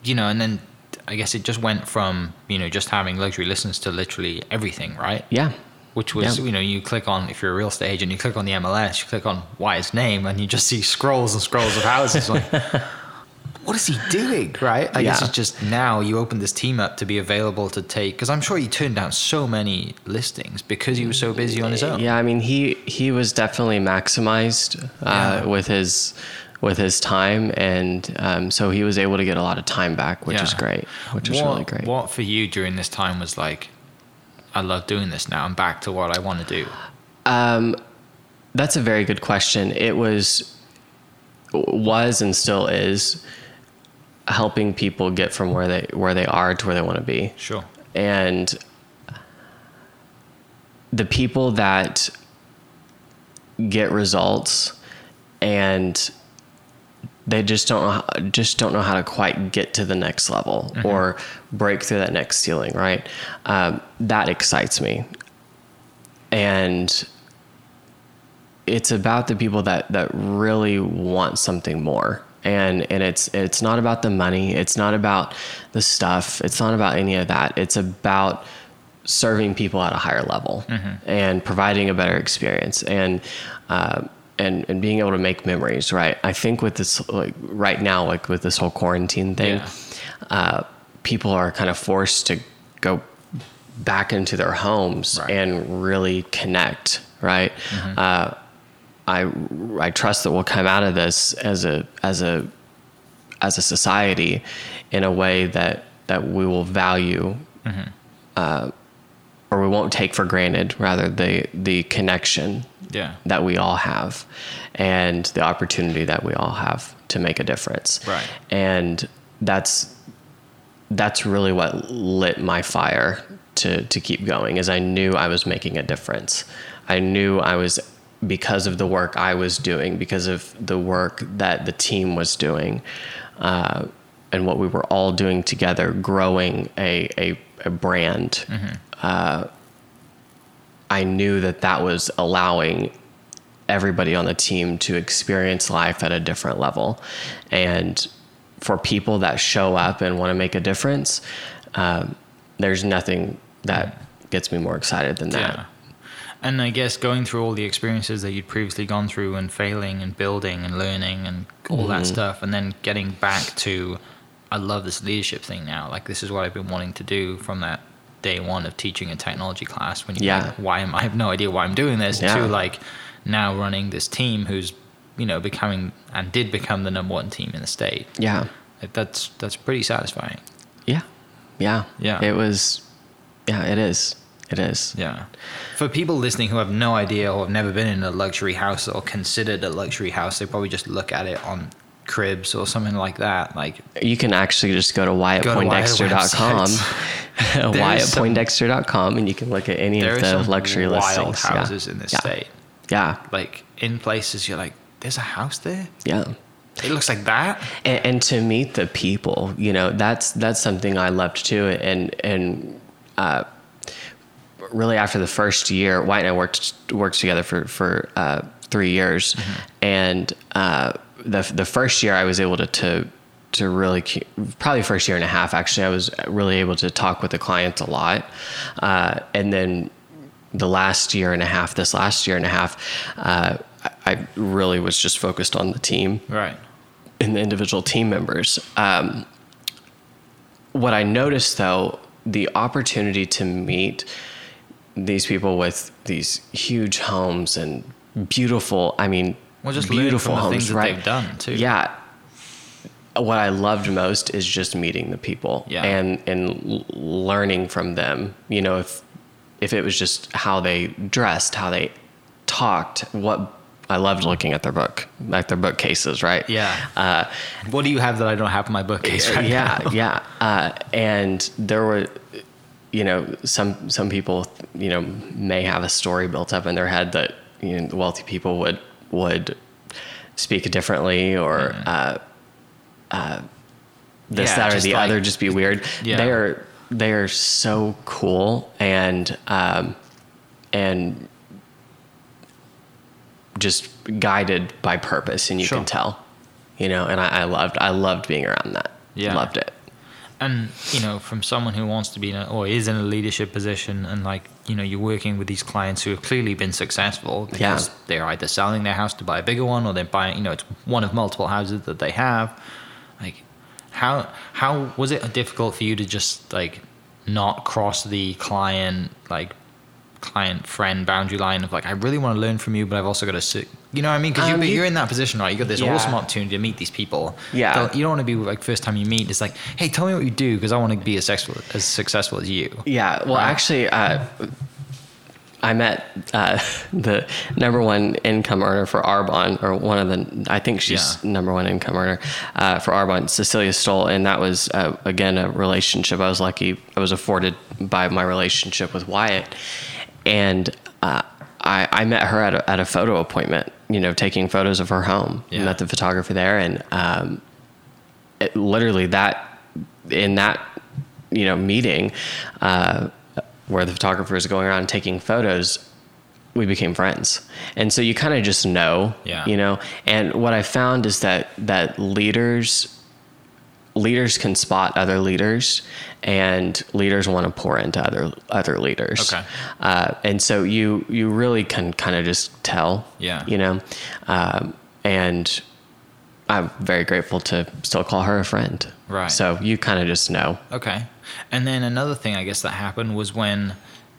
you know, and then I guess it just went from, you know, just having luxury listens to literally everything, right? yeah. Which was, Yeah. you know, you click on, if you're a real estate agent, you click on the MLS, you click on Wyatt's name, and you just see scrolls and scrolls of houses. like, what is he doing, right? I guess Yeah. it's just now you open this team up to be available to take, because I'm sure he turned down so many listings because he was so busy on his own. Yeah, I mean he he was definitely maximized uh, Yeah. with his with his time, and um, so he was able to get a lot of time back, which is great, which is really great. What for you during this time was like, I love doing this now. I'm back to what I want to do. Um, that's a very good question. It was was and still is helping people get from where they where they are to where they want to be. Sure. and the people that get results and they just don't know how, just don't know how to quite get to the next level or break through that next ceiling right? Um, that excites me. And it's about the people that that really want something more. And and it's it's not about the money. It's not about the stuff. It's not about any of that. It's about serving people at a higher level and providing a better experience. And uh, and and being able to make memories right? I think with this like right now like with this whole quarantine thing Yeah. uh, people are kind of forced to go back into their homes Right. and really connect right? Uh, I I trust that we'll come out of this as a as a as a society in a way that that we will value uh, or we won't take for granted rather the the connection Yeah. that we all have and the opportunity that we all have to make a difference Right. and that's that's really what lit my fire to to keep going is I knew I was making a difference. I knew I was because of the work I was doing, because of the work that the team was doing, uh, and what we were all doing together, growing a a, a brand. Uh, I knew that that was allowing everybody on the team to experience life at a different level. And for people that show up and want to make a difference, um, there's nothing that gets me more excited than that. Yeah. And I guess going through all the experiences that you'd previously gone through and failing and building and learning and all that Mm-hmm. stuff, and then getting back to, I love this leadership thing now. Like, this is what I've been wanting to do from that day one of teaching a technology class. When you Yeah. like, why am I have no idea why I'm doing this, Yeah. to like now running this team who's, you know, becoming and did become the number one team in the state. Yeah. Like, that's that's pretty satisfying. Yeah. Yeah. Yeah. It was, yeah, it is. It is. Yeah. For people listening who have no idea or have never been in a luxury house or considered a luxury house, they probably just look at it on cribs or something like that. Like, You can actually just go to Go to Wyatt wyattpoindexter.com, wyattpoindexter.com, and you can look at any of the luxury wild listings. Yeah. houses in this yeah. state. Yeah. Like, in places you're like, there's a house there? Yeah. It looks like that? and, and to meet the people you know that's that's something i loved too and and uh, really after the first year Wyatt and i worked worked together for for uh, three years and uh, the the first year i was able to to to really probably first year and a half actually i was really able to talk with the clients a lot uh, and then the last year and a half this last year and a half uh, I- really was just focused on the team Right. and the individual team members. Um, what I noticed though, the opportunity to meet these people with these huge homes and beautiful, I mean, Well, just beautiful homes, things that right? they've done, too. Yeah. What I loved most is just meeting the people Yeah. and and learning from them. You know, if if it was just how they dressed, how they talked, what I loved looking at their book, like their bookcases, right? Yeah. Uh, What do you have that I don't have in my bookcase right yeah, now? yeah. Uh, and there were, you know, some some people, you know, may have a story built up in their head that you know, the wealthy people would would speak differently or uh, uh, this, Yeah, that, or the like- other, just be weird. Yeah. They are they are so cool and um, and just guided by purpose, and you Sure. can tell, you know. And I, I loved I loved being around that. Yeah. loved it. And you know from someone who wants to be in a, or is in a leadership position and like you know you're working with these clients who have clearly been successful because Yeah. they're either selling their house to buy a bigger one or they're buying you know it's one of multiple houses that they have like how how was it difficult for you to just like not cross the client like client friend boundary line of like I really want to learn from you but I've also got to you know what I mean because Um, you're, you- you're in that position right you got this Yeah. awesome opportunity to meet these people Yeah. You don't want to be like first time you meet it's like hey tell me what you do because I want to be as successful as successful as you Yeah. Well, Right. actually, uh, I met uh, the number one income earner for Arbonne, or one of the, I think she's Yeah. number one income earner uh, for Arbonne, Cecilia Stoll. And that was, uh, again, a relationship. I was lucky, I was afforded by my relationship with Wyatt. And uh, I, I met her at a, at a photo appointment, you know, taking photos of her home. Yeah. Met the photographer there. And um, it, literally that in that you know meeting uh, where the photographer is going around taking photos we became friends and so you kind of just know Yeah. you know and what i found is that that leaders leaders can spot other leaders and leaders want to pour into other other leaders Okay. uh, and so you you really can kind of just tell Yeah. you know um, and i'm very grateful to still call her a friend Right. so you kind of just know Okay. And then another thing I guess that happened was when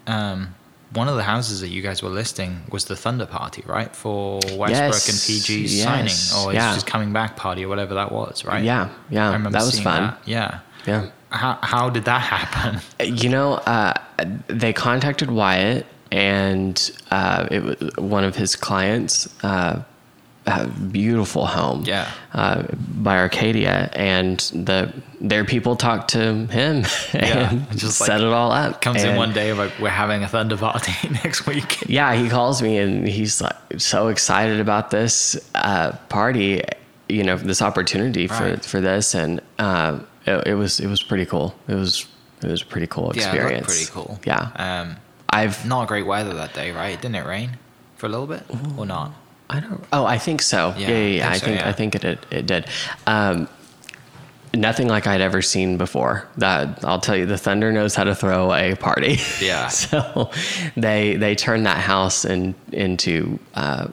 um, one of the houses that you guys were listing was the Thunder Party, right? For Westbrook Yes, and PG's yes, signing or it's just coming back party or whatever that was, right? Yeah, yeah, I remember that was fun. that. Yeah. yeah How, how did that happen? You know, uh, they contacted Wyatt, and uh, it was one of his clients. Uh, a beautiful home, Yeah. uh, by Arcadia, and the their people talked to him Yeah, and just set like it all up. Comes in one day like, we're having a Thunder Party next week. Yeah, he calls me and he's like so excited about this uh, party, you know, this opportunity for Right. for this, and uh, it, it was it was pretty cool. It was it was a pretty cool experience. looked pretty cool. Yeah, Um, I've not great weather that day, right? Didn't it rain for a little bit or not? I don't. Oh, I think so. Yeah, Yeah, yeah, yeah. I think so, yeah. I think it did. It did. Um, nothing like I'd ever seen before. That I'll tell you, the Thunder knows how to throw a party. Yeah. so they they turned that house in, into. Uh,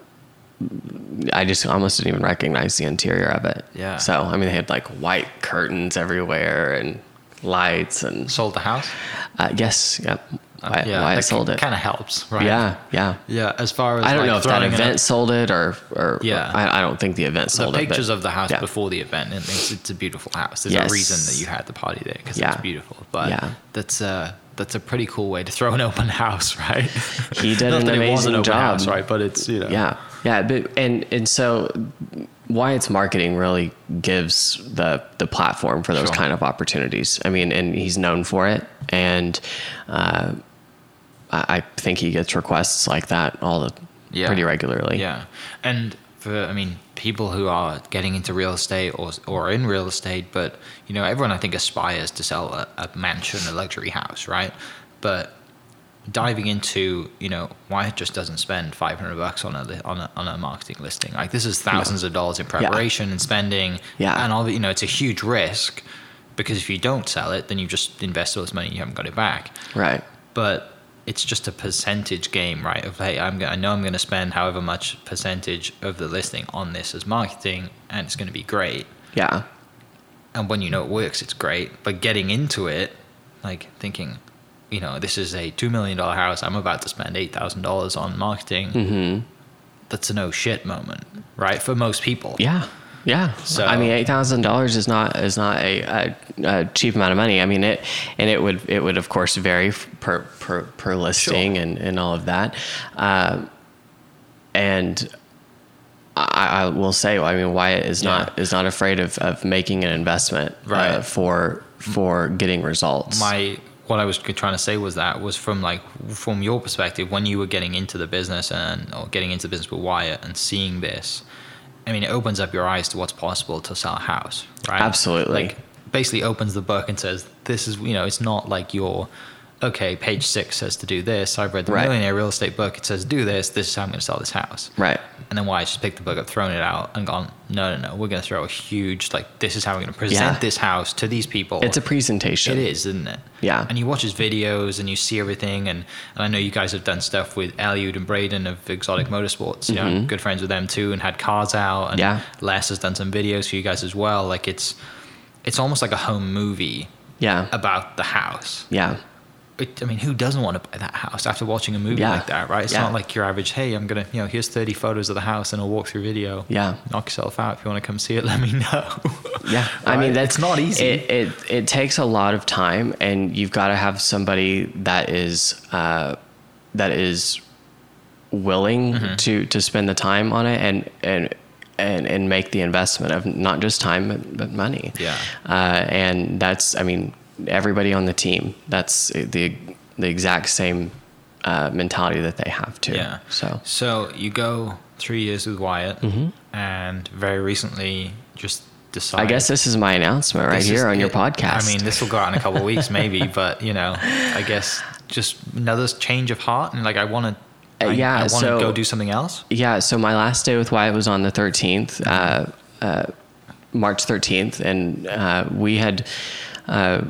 I just almost didn't even recognize the interior of it. Yeah. So I mean, they had like white curtains everywhere and lights and Sold the house? uh, yes, yep. Why, yeah, Wyatt sold it? Kind of helps, right? Yeah, yeah. Yeah, as far as I don't like, know if that throwing in a- event sold it or, or Yeah. I, I don't think the event the sold it. but- pictures of the house yeah. before the event, it makes it's a beautiful house. There's Yes. a reason that you had the party there because Yeah. it's beautiful. But Yeah. that's uh that's a pretty cool way to throw an open house, right? He did an that it was amazing job. house, right? But it's you know Yeah, yeah, but and and so Wyatt's marketing really gives the the platform for those Sure. kind of opportunities. I mean, and he's known for it, and uh, I, I think he gets requests like that all the Yeah. pretty regularly. Yeah, and for I mean people who are getting into real estate or or in real estate, but you know everyone I think aspires to sell a, a mansion, a luxury house, right? But diving into you know Wyatt just doesn't spend 500 bucks on a li- on a on a marketing listing. Like this is thousands of dollars in preparation and spending. Yeah. and all the, you know it's a huge risk because if you don't sell it, then you just invest all this money and you haven't got it back Right. but it's just a percentage game, right? Of hey, I'm gonna, I know I'm going to spend however much percentage of the listing on this as marketing, and it's going to be great. Yeah. And when you know it works, it's great. But getting into it, like thinking, you know, this is a two million dollar house. I'm about to spend eight thousand dollars on marketing. Mm-hmm. That's a no shit moment, right? For most people. Yeah. Yeah. So- I mean, eight thousand dollars is not is not a, a, a cheap amount of money. I mean it, and it would it would of course vary per per, per listing Sure. and, and all of that. Uh, and I, I will say, I mean, Wyatt is not is not afraid of, of making an investment uh, for for getting results. my what I was trying to say was that was from like from your perspective when you were getting into the business and or getting into the business with Wyatt and seeing this. I mean, it opens up your eyes to what's possible to sell a house, right? Absolutely. Like basically opens the book and says, "This is you know, it's not like your." Okay, page six says to do this. I've read the Right. Millionaire Real Estate book. It says do this. This is how I'm going to sell this house. right. And then Wyatt just picked the book up, thrown it out, and gone, no, no, no. We're going to throw a huge like this is how we're going to present Yeah. this house to these people. It's a presentation. It is, isn't it? Yeah. And you watch his videos and you see everything. And, and I know you guys have done stuff with Eliud and Braden of Exotic Motorsports. You know, good friends with them too, and had cars out. And Mm-hmm. Yeah. Les has done some videos for you guys as well. Like it's, it's almost like a home movie Yeah. about the house. yeah. It, I mean, who doesn't want to buy that house after watching a movie Yeah. like that, right? It's Yeah. not like your average, hey, I'm going to, you know, here's 30 photos of the house and a walkthrough video. Yeah. Knock yourself out. If you want to come see it, let me know. Yeah, I mean that's It's not easy. It, it it takes a lot of time, and you've got to have somebody that is uh, that is willing Mm-hmm. to to spend the time on it and and and and make the investment of not just time but, but money. Yeah. uh, and that's I mean everybody on the team. That's the the exact same uh, mentality that they have too. Yeah. So So you go three years with Wyatt, and very recently just decide. Mm-hmm. I guess this is my announcement right here is on your it. podcast. I mean, this will go out in a couple of weeks, maybe, but you know, I guess just another change of heart, and like I want to. Uh, yeah, I want to so- go do something else. Yeah, so my last day with Wyatt was on the 13th, uh, uh, March 13th, and uh, we had uh,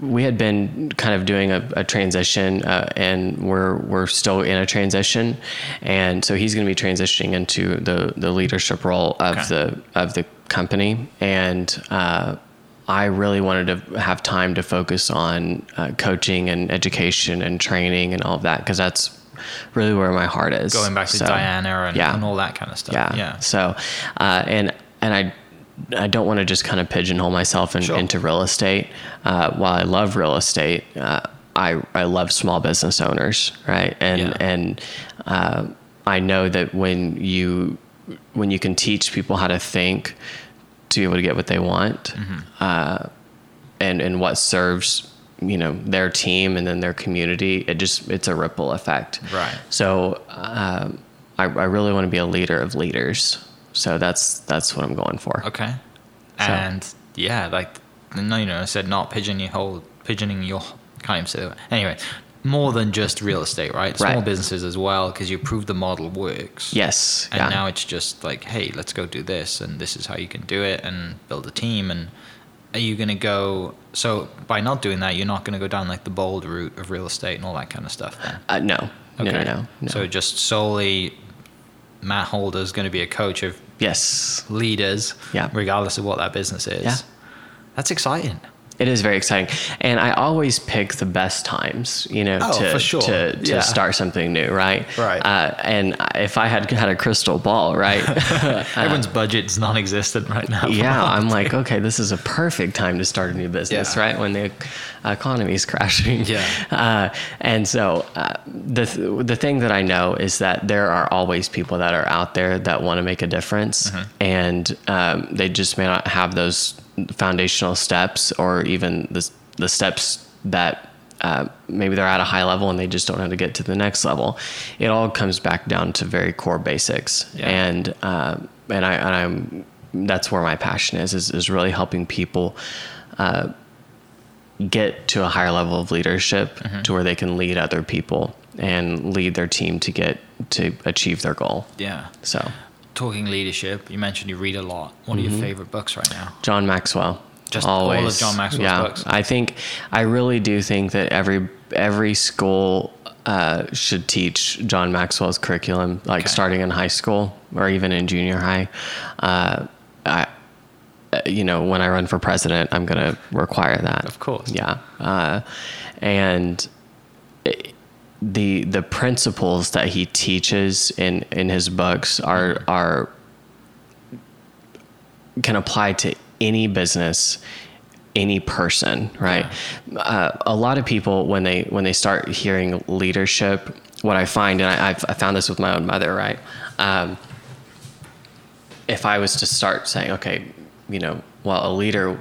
we had been kind of doing a, a transition, uh, and we're we're still in a transition, and so he's going to be transitioning into the the leadership role of Okay. the of the company, and. Uh, I really wanted to have time to focus on uh, coaching and education and training and all of that because that's really where my heart is. Going back to So, Dianna and, yeah. and all that kind of stuff. yeah. Yeah. So, uh, and and I I don't want to just kind of pigeonhole myself in, Sure. into real estate. Uh, while I love real estate, uh, I I love small business owners, right? And Yeah. and uh, I know that when you when you can teach people how to think to be able to get what they want, Mm-hmm. uh, and and what serves you know their team and then their community, it just it's a ripple effect. Right. So um, I, I really want to be a leader of leaders. So that's that's what I'm going for. Okay. So- And yeah, like no, you know, I said not pigeoning your whole pigeoning your can't even say that. Anyway, more than just real estate, right? Small Right. businesses as well, because you prove the model works. Yes. And yeah. now it's just like, hey, let's go do this, and this is how you can do it, and build a team. And are you gonna go? So by not doing that, you're not gonna go down like the bold route of real estate and all that kind of stuff. Then. uh, no. No. No. No. no. So just solely, Matt Holder is going to be a coach of yes. leaders, Yeah. regardless of what that business is. Yeah. That's exciting. It is very exciting, and I always pick the best times, you know, Oh, to for sure. to, to Yeah. start something new, right? Right. Uh, and if I had had a crystal ball, right? Everyone's budget's non-existent right now. yeah, I'm like, okay, this is a perfect time to start a new business, Yeah. right? When the economy is crashing. Yeah. Uh, and so uh, the th- the thing that I know is that there are always people that are out there that want to make a difference, Mm-hmm. and um, they just may not have those foundational steps or even the the steps that uh, maybe they're at a high level and they just don't know how to get to the next level. It all comes back down to very core basics, Yeah. and uh, and I and I'm that's where my passion is is, is really helping people uh, get to a higher level of leadership to where they can lead other people and lead their team to get to achieve their goal. Yeah. So Talking leadership, you mentioned you read a lot. What are your favorite books right now? John Maxwell. Just always. all of. John Maxwell's yeah, books? I think I really do think that every every school uh, should teach John Maxwell's curriculum, like Okay. starting in high school or even in junior high. Uh, I, you know, when I run for president, I'm going to require that. Of course. Yeah, uh, and it- the the principles that he teaches in in his books are are can apply to any business any person right uh, a lot of people when they when they start hearing leadership what i find and I, I've, I found this with my own mother right um, if i was to start saying okay you know well a leader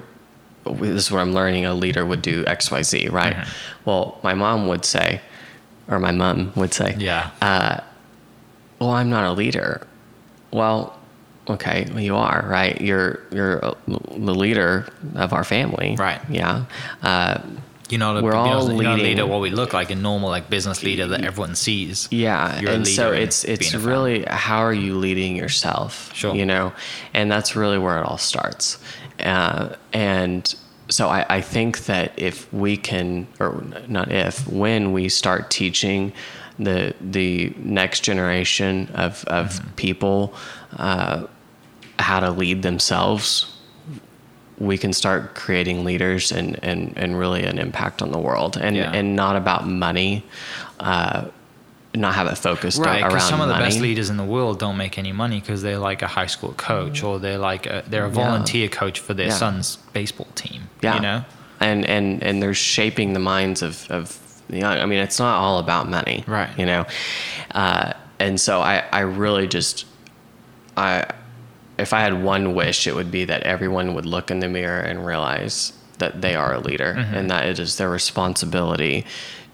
this is what i'm learning a leader would do xyz right well my mom would say or my mom would say Yeah. uh, well, I'm not a leader. Well, okay, well, you are, right? You're you're uh, the leader of our family, Right. Yeah. Uh, You're not a, We're all you're not a leading- leader what we look like a normal like business leader that everyone sees. yeah, You're and so it's it's being a founder. really how are you leading yourself? Sure. You know, and that's really where it all starts. Uh, and so I, I think that if we can, or not if, when we start teaching the the next generation of of Mm-hmm. people uh, how to lead themselves, we can start creating leaders and, and, and really an impact on the world and, Yeah. and not about money, uh, not have it focused Right, around because some of the best leaders in the world don't make any money because they're like a high school coach or they're like a, they're a Yeah. volunteer coach for their Yeah. son's baseball team. yeah. you know, And, and, and they're shaping the minds of, of the young. I mean, it's not all about money. Right. You know? Uh, and so I, I really just, I, if I had one wish, it would be that everyone would look in the mirror and realize that they are a leader Mm-hmm. and that it is their responsibility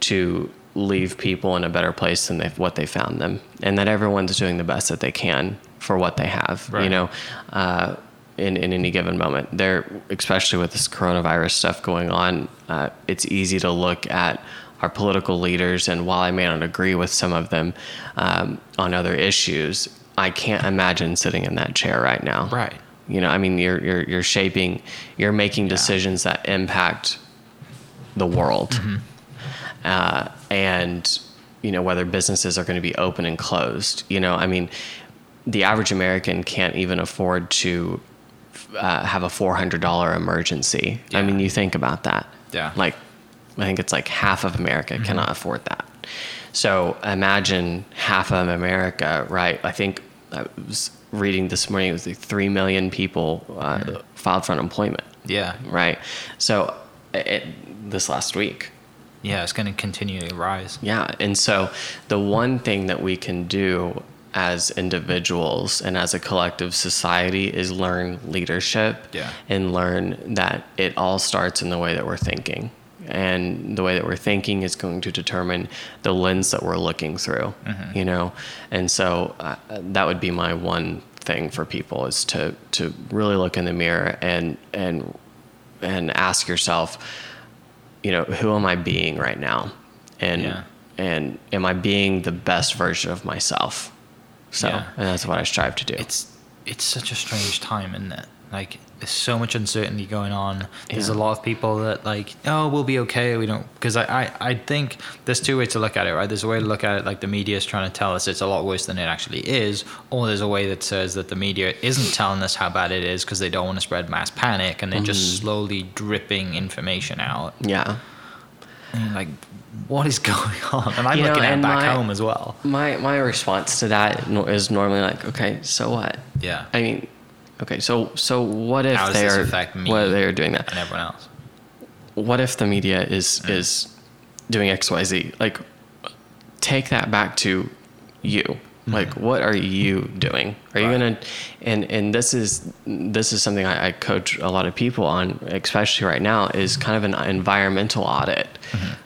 to leave people in a better place than what they found them, and that everyone's doing the best that they can for what they have. You know, uh, in in any given moment, there, especially with this coronavirus stuff going on, uh, it's easy to look at our political leaders, and while I may not agree with some of them um, on other issues, I can't imagine sitting in that chair right now. Right. You know, I mean, you're you're you're shaping, you're making decisions that impact the world, Mm-hmm. uh, and you know whether businesses are going to be open and closed. You know, I mean, the average American can't even afford to uh, have a four hundred dollar emergency. I mean, you think about that. Yeah. Mm-hmm. Like, I think it's like half of America cannot afford that. So imagine half of America, right? I think I was reading this morning, it was like 3 million people uh, Mm-hmm. filed for unemployment, yeah, right? So it, this last week. yeah, it's going to continue to rise. Yeah. And so the one thing that we can do as individuals and as a collective society is learn leadership Yeah. and learn that it all starts in the way that we're thinking. And the way that we're thinking is going to determine the lens that we're looking through, you know? And so uh, that would be my one thing for people is to, to really look in the mirror and, and, and ask yourself, you know, who am I being right now? And Yeah. and am I being the best version of myself? So, Yeah. and that's what I strive to do. It's it's such a strange time, isn't it? Like there's so much uncertainty going on. There's a lot of people that like, oh, we'll be okay. We don't because I, I I think there's two ways to look at it, right? There's a way to look at it like the media is trying to tell us it's a lot worse than it actually is, or there's a way that says that the media isn't telling us how bad it is because they don't want to spread mass panic and they're Mm-hmm. just slowly dripping information out. yeah. Like, what is going on? And I'm You know, looking at it back my- home as well. My my response to that is normally like, okay, so what? Yeah. I mean, okay, so so what if they are what they are doing that? and everyone else. What if the media is mm-hmm. is doing X Y Z? Like, take that back to you. Mm-hmm. Like, what are you doing? Are you gonna? And and this is this is something I, I coach a lot of people on, especially right now, is mm-hmm. kind of an environmental audit.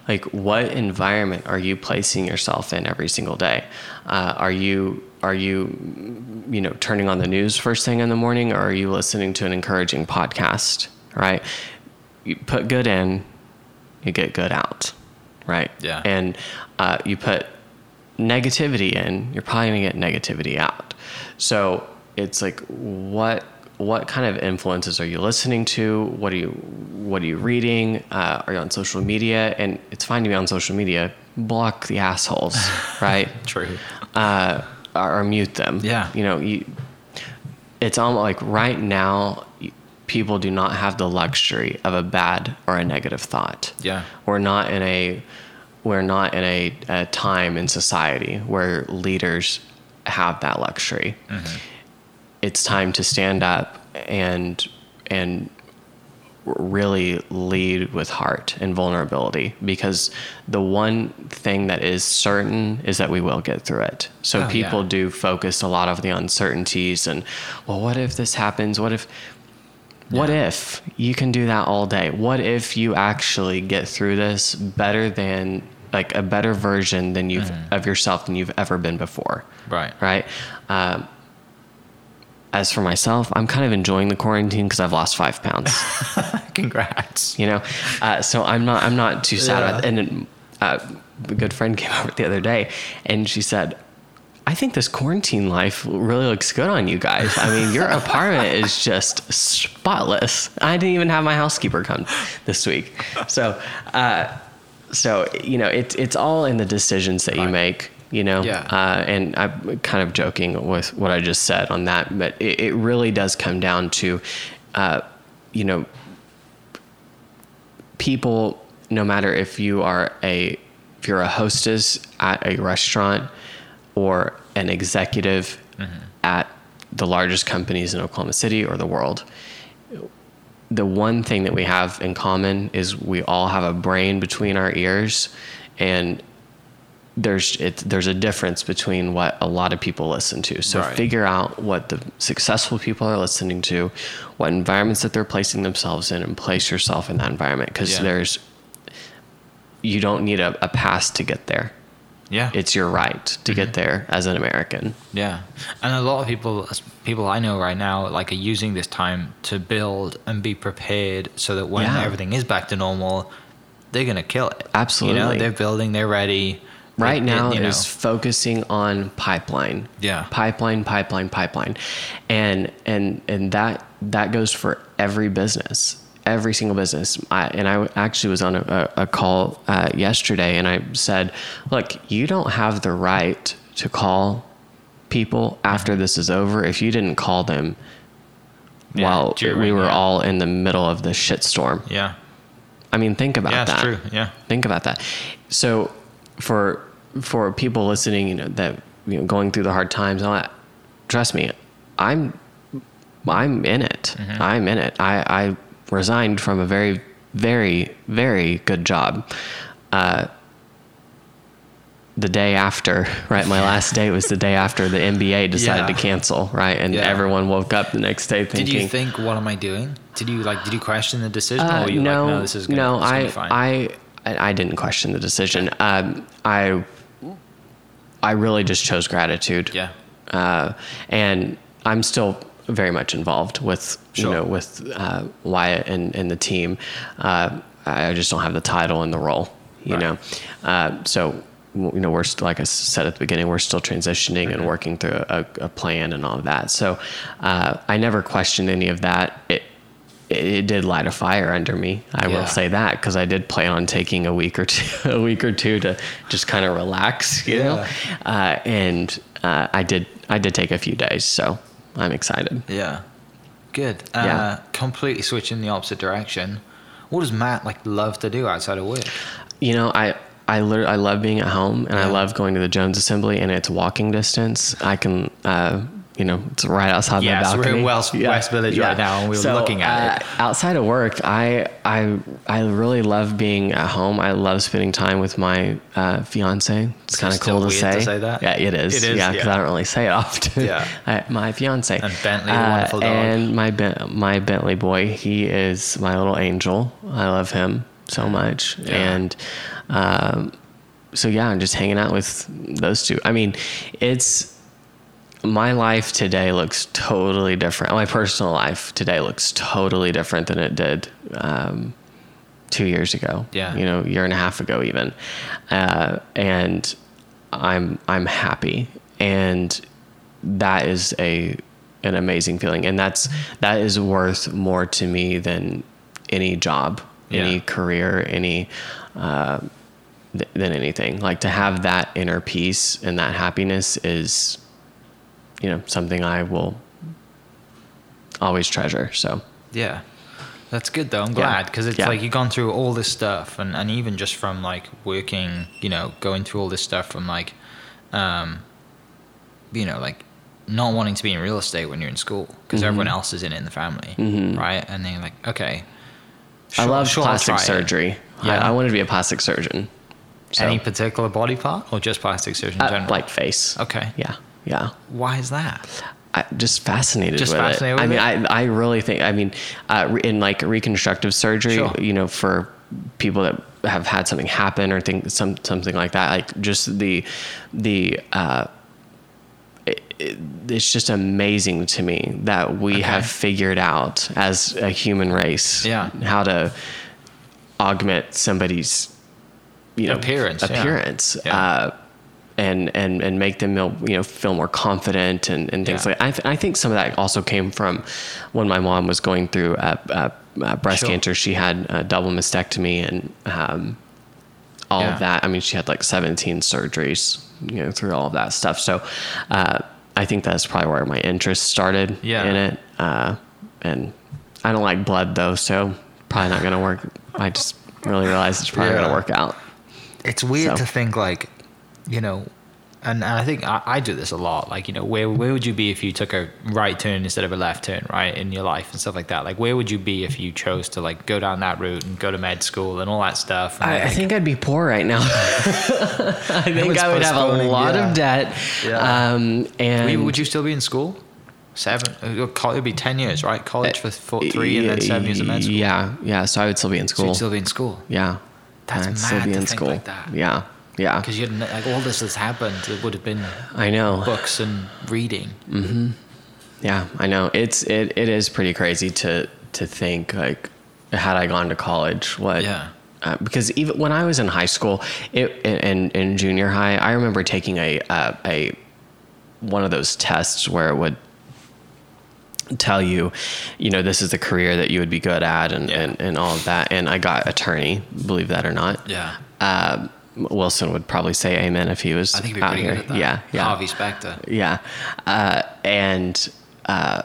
Like, what environment are you placing yourself in every single day? Uh, are you are you you know turning on the news first thing in the morning, or are you listening to an encouraging podcast? Right. You put good in, you get good out. Right. Yeah. And uh, you put negativity in, you're probably gonna get negativity out. So it's like what what kind of influences are you listening to? What are you what are you reading? Uh, are you on social media? And it's fine to be on social media. Block the assholes, right? True. uh, or, or mute them. Yeah. You know, you. It's almost like right now, people do not have the luxury of a bad or a negative thought. Yeah. We're not in a, we're not in a, a time in society where leaders have that luxury. Mm-hmm. It's time to stand up and and really lead with heart and vulnerability because the one thing that is certain is that we will get through it. So Oh, people yeah. do focus a lot of the uncertainties and well what if this happens? What if what if you can do that all day? What if you actually get through this better than like a better version than you've of yourself than you've ever been before? Right. Right. Um, as for myself, I'm kind of enjoying the quarantine because I've lost five pounds. Congrats. you know, uh, so I'm not I'm not too sad about Yeah. it. And uh, a good friend came over the other day, and she said. I think this quarantine life really looks good on you guys. I mean, your apartment is just spotless. I didn't even have my housekeeper come this week. So, uh, so you know, it's it's all in the decisions that you make. You know, Yeah. uh, and I'm kind of joking with what I just said on that, but it, it really does come down to, uh, you know, people no matter if you are a if you're a hostess at a restaurant or an executive at the largest companies in Oklahoma City or the world the one thing that we have in common is we all have a brain between our ears and there's it, there's a difference between what a lot of people listen to. So Right. figure out what the successful people are listening to, what environments that they're placing themselves in, and place yourself in that environment because Yeah. there's you don't need a, a pass to get there. Yeah. It's your right to get mm-hmm. there as an American. Yeah, and a lot of people, people I know right now, like are using this time to build and be prepared, so that when Yeah. everything is back to normal, they're gonna kill it. Absolutely, You know, Absolutely. they're building, they're ready. Right now it, is focusing on pipeline Yeah. pipeline pipeline pipeline and and and that that goes for every business every single business I, and i actually was on a, a, call uh, yesterday and i said look you don't have the right to call people after Mm-hmm. this is over if you didn't call them Yeah, while we were yeah. all in the middle of the shitstorm yeah, i mean think about yeah, that true. Yeah, think about that so for for people listening you know that you know going through the hard times all that trust me i'm i'm in it Mm-hmm. i'm in it i i resigned from a very very very good job uh the day after, right? My last day was the day after the NBA decided Yeah. to cancel, right? And Yeah. everyone woke up the next day thinking. Did you think, what am I doing? Did you like? Did you question the decision, Uh, or were you no, like, no, this is gonna, no. this I, be fine? I, I, I didn't question the decision. Um, I, I really just chose gratitude. yeah, Uh, and I'm still very much involved with you know with uh, Wyatt and, and the team. Uh, I just don't have the title and the role, you Right. know. Uh, so you know we're still like I said at the beginning, we're still transitioning Mm-hmm. and working through a, a plan and all of that. So uh, I never questioned any of that. It it, it did light a fire under me. I Yeah. will say that because I did plan on taking a week or two, a week or two to just kind of relax, you know. Uh, and uh, I did, I did take a few days, so I'm excited. yeah, good. Uh, Yeah. completely switching the opposite direction. What does Matt like love to do outside of work? You know, I. I I love being at home and I love going to the Jones Assembly and it's walking distance. I can, uh, you know, it's right outside Yeah, my so balcony. we're in West- West Village right now, and we were So, looking at it. uh, Outside of work, I, I, I really love being at home. I love spending time with my uh, fiance. It's kind of cool to say. to say that? Yeah, it is. It is, Yeah, because yeah. I don't really say it often. Yeah. I, my fiance And Bentley, wonderful dog. and my Ben- my Bentley boy. He is my little angel. I love him so much, Yeah. and um, so yeah, I'm just hanging out with those two. I mean, it's my life today looks totally different. My personal life today looks totally different than it did um, two years ago. Yeah. you know, year and a half ago even, uh, and I'm I'm happy, and that is a an amazing feeling, and that's that is worth more to me than any job, any Yeah. career, any. Uh, th- than anything like to have that inner peace and that happiness is you know something i will always treasure so Yeah. That's good though. I'm glad because it's Yeah. like you've gone through all this stuff and, and even just from like working, you know, going through all this stuff from like, um, you know, like not wanting to be in real estate when you're in school because Mm-hmm. everyone else is in it in the family, right? And then you're like, okay. I love sure, plastic surgery. Yeah. I, I wanted to be a plastic surgeon. So, Any particular body part or just plastic surgeon in uh, general? like face. okay. Yeah. Yeah. Why is that? I, just fascinated Just with fascinated it. I mean, it? I, I really think, I mean, uh, in like reconstructive surgery, Sure. you know, for people that have had something happen or think some, something like that, like just the, the, uh, it, it, it's just amazing to me that we Okay. have figured out as a human race Yeah. how to augment somebody's you know Appearance, appearance Yeah. Uh, and and and make them feel, you know feel more confident and, and things Yeah. like I, th- I think some of that also came from when my mom was going through uh, uh, uh, breast Sure. cancer she had a double mastectomy and um, all Yeah. of that I mean she had like 17 surgeries you know through all of that stuff so uh, I think that's probably where my interest started Yeah. in it uh, and I don't like blood though so probably not gonna work I just really realized it's probably Yeah. gonna work out it's weird So- to think like, you know, and, and I think I, I do this a lot. Like, you know, where where would you be if you took a right turn instead of a left turn, right, in your life and stuff like that? Like, where would you be if you chose to like go down that route and go to med school and all that stuff? I, I think I'd be poor right now. I think I would have a lot yeah. of debt. Yeah. Um, and Would you- would still be in school? Seven. uh, It'd be ten years, right? College for four, three, and then seven years of med school. Yeah, yeah. So I would still be in So school. you'd still be in school yeah. That's I'd mad still be to in think school. like that. Yeah, yeah. because you'd like all this has happened. It would have been I know. books and reading. Yeah, I know. It's it, it is pretty crazy to to think like had I gone to college, what Yeah. uh, because even when I was in high school, it in in junior high, I remember taking a uh, a one of those tests where it would tell you, you know, this is the career that you would be good at and, Yeah. and, and all of that. And I got attorney, believe that or not. Yeah. Um, Wilson would probably say amen if he was I think he'd be out pretty here. good at that. Yeah, yeah. Harvey Specter. Yeah, uh, and uh,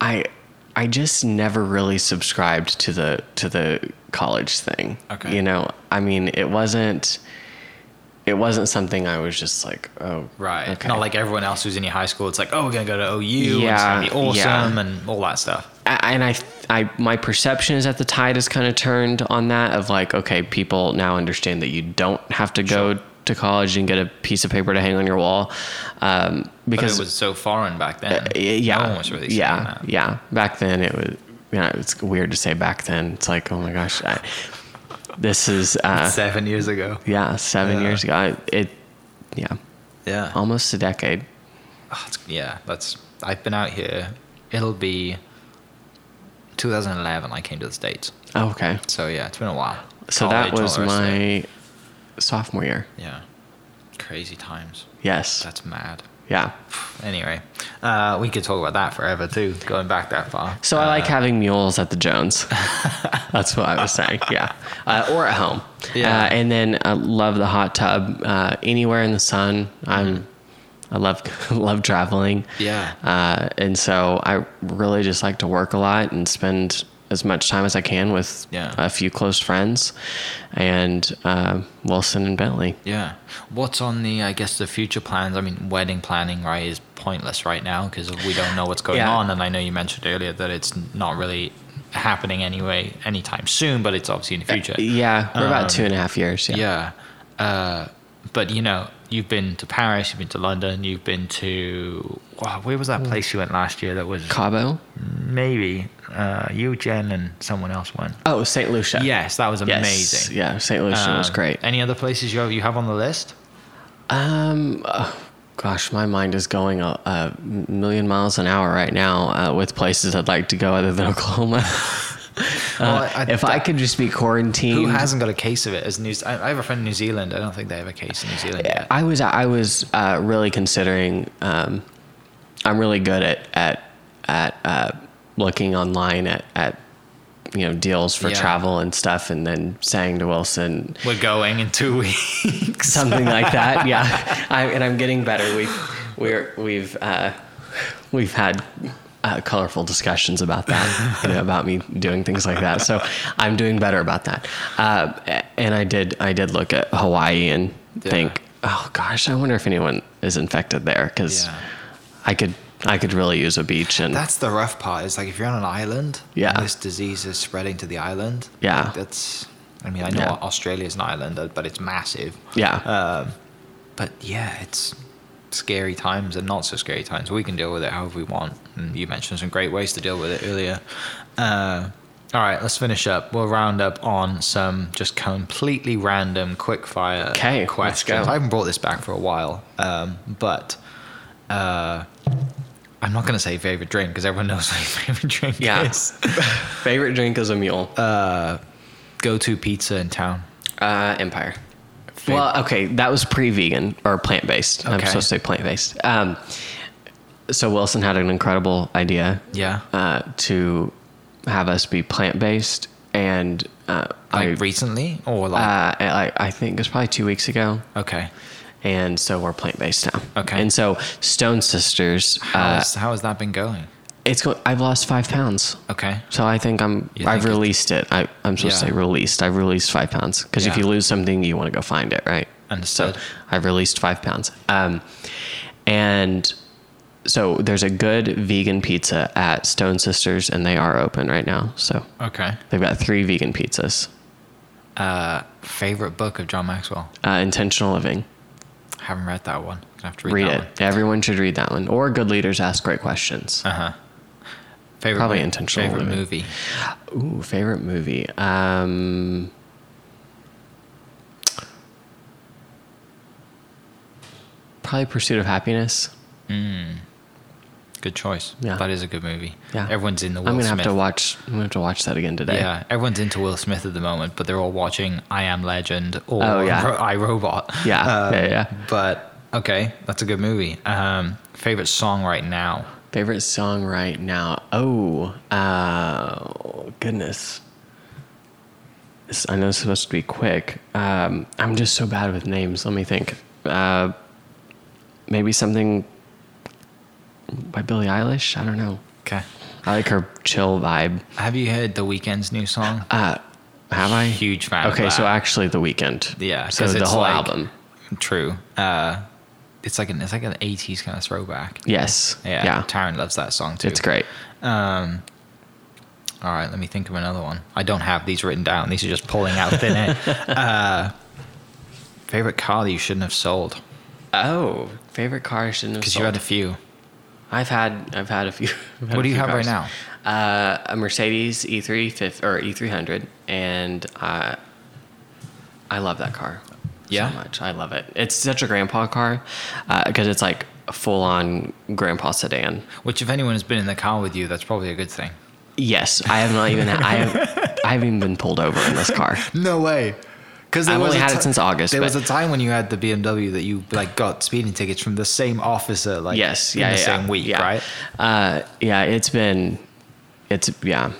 I I just never really subscribed to the to the college thing. Okay. you know, I mean, it wasn't it wasn't something I was just like, oh, Right. okay. Not like everyone else who's in your high school. It's like, oh, we're gonna go to OU. and Yeah, it's gonna be yeah. awesome and all that stuff. And I, I, my perception is that the tide has kind of turned on that of like, okay, people now understand that you don't have to go Sure. to college and get a piece of paper to hang on your wall, um, But because it was so foreign back then. Uh, yeah, No really yeah, that. yeah. Back then, it was. You know, it's weird to say back then. It's like, oh my gosh, I, this is uh, Seven years ago. yeah, seven Yeah. years ago. I, it, yeah, Yeah. almost a decade. Oh, yeah. That's. I've been out here. It'll be 2011. I came to the states. Oh, okay, So yeah, it's been a while. so that was all the rest of it. my sophomore year. Yeah. Crazy times. Yes, That's mad. yeah. Anyway, uh, we could talk about that forever too, going back that far. So I like Uh, having mules at the Jones. That's what I was saying. Yeah, uh, or at home. Yeah. Uh, and then I love the hot tub. Uh, anywhere in the sun. I'm. I love love traveling. Yeah. Uh, and so I really just like to work a lot and spend as much time as I can with Yeah. a few close friends, and uh, Wilson and Bentley. Yeah. What's on the, I guess, the future plans? I mean, wedding planning, right, is pointless right now because we don't know what's going Yeah. on. And I know you mentioned earlier that it's not really happening anyway anytime soon, but it's obviously in the future. Yeah, we're Um, about two and a half years. Yeah. Yeah. Uh, but, you know, you've been to Paris, you've been to London, you've been to, wow, where was that place you went last year that was Cabo. maybe uh, you, Jen, and someone else went? Oh, St. Lucia. Yes, that was Yes. amazing. Yeah, St. Lucia was Um, great. Any other places you have, you have on the list? Um, uh, gosh, my mind is going a, a million miles an hour right now uh, with places I'd like to go other than Oklahoma. Well, Uh, I- if I could just be quarantined, Who hasn't got a case of it? As New, I I have a friend in New Zealand. I don't think they have a case in New Zealand yet. I was I was uh, really considering. Um, I'm really good at at at uh, looking online at at you know deals for Yeah. travel and stuff, and then saying to Wilson We're going in two weeks. something like that. Yeah, I, and I'm getting better. We've we're we've uh, we've had. Uh, colorful discussions about that, you know, about me doing things like that. So I'm doing better about that. Uh, and I did, I did look at Hawaii and Yeah. think, oh gosh, I wonder if anyone is infected there because Yeah. I could I could really use a beach and That's the rough part. Is like if you're on an island, Yeah. this disease is spreading to the island. Yeah. like, that's. I mean, I know Yeah. is an island, but it's massive. yeah. Um, but yeah, it's scary times and not so scary times. We can deal with it however we want. And you mentioned some great ways to deal with it earlier. Uh, all right, let's finish up. We'll round up on some just completely random quick fire 'Kay, let's questions. go. I haven't brought this back for a while, um, but uh, I'm not going to say favorite drink because everyone knows what favorite drink yeah. is. Favorite drink is a mule. Uh, Go to pizza in town. Uh, Empire. Well, okay, that was pre-vegan or plant-based. I'm supposed to say plant-based. Um, so Wilson had an incredible idea Yeah. uh, to have us be plant-based, and uh, I, Like recently or like uh, I, I think it was probably two weeks ago, okay. and so we're plant-based now. Okay. And so Stone Sisters, uh, how has that been going? It's go- I've lost five pounds. Okay. So I think I'm. You I've think released it. I, I'm supposed to say released. I've released five pounds because if Yeah. you lose something, you want to go find it, right? Understood. So I've released five pounds. Um, and so there's a good vegan pizza at Stone Sisters, and they are open right now. So Okay. they've got three vegan pizzas. Uh, favorite book of John Maxwell? Uh, intentional living. Haven't read that one. I have to read, Read, that it. Everyone should read that one. Or Good Leaders Ask Great Questions. one. Uh huh. Favorite Probably mo- intentional Favorite living. movie. Ooh, favorite movie. Um, probably Pursuit of Happiness. Good choice. Yeah. That is a good movie. Yeah, Everyone's in the Will I'm gonna Smith. have to watch. I'm gonna have to watch that again today. Yeah, everyone's into Will Smith at the moment, but they're all watching I Am Legend or Oh, yeah. Ro- I Robot. Yeah, Um, yeah, yeah. But okay, that's a good movie. Um, favorite song right now? Favorite song right now? Oh, uh, goodness. This- I know it's supposed to be quick. Um, I'm just so bad with names. Let me think. Uh, maybe something by Billie Eilish. I don't know. Okay. I like her chill vibe. Have you heard The Weeknd's new song? Uh, have I? Huge fan. of Okay, so actually, the Weeknd. Yeah, So the it's whole like- album. True. Uh, it's like an it's like an '80s kind of throwback. Yes. Yeah, Yeah. Taryn loves that song too. It's great. Um, all right, let me think of another one. I don't have these written down. These are just pulling out thin air. uh, favorite car that you shouldn't have sold Oh, favorite car I shouldn't have sold. because you had a few. I've had I've had a few. Had What do you have right now? Uh, a Mercedes E3 or E300, and uh, I love that car. Yeah? so much. I love it. It's such a grandpa car because it's like full on grandpa sedan. Which, if anyone has been in the car with you, that's probably a good thing. Yes, I have not even I have I haven't even been pulled over in this car. No way. Because I've only had it since August, There was a time when you had the BMW that you like got speeding tickets from the same officer, like yes, in yeah, the yeah, same week, yeah. right? Uh, yeah, it's been, it's yeah.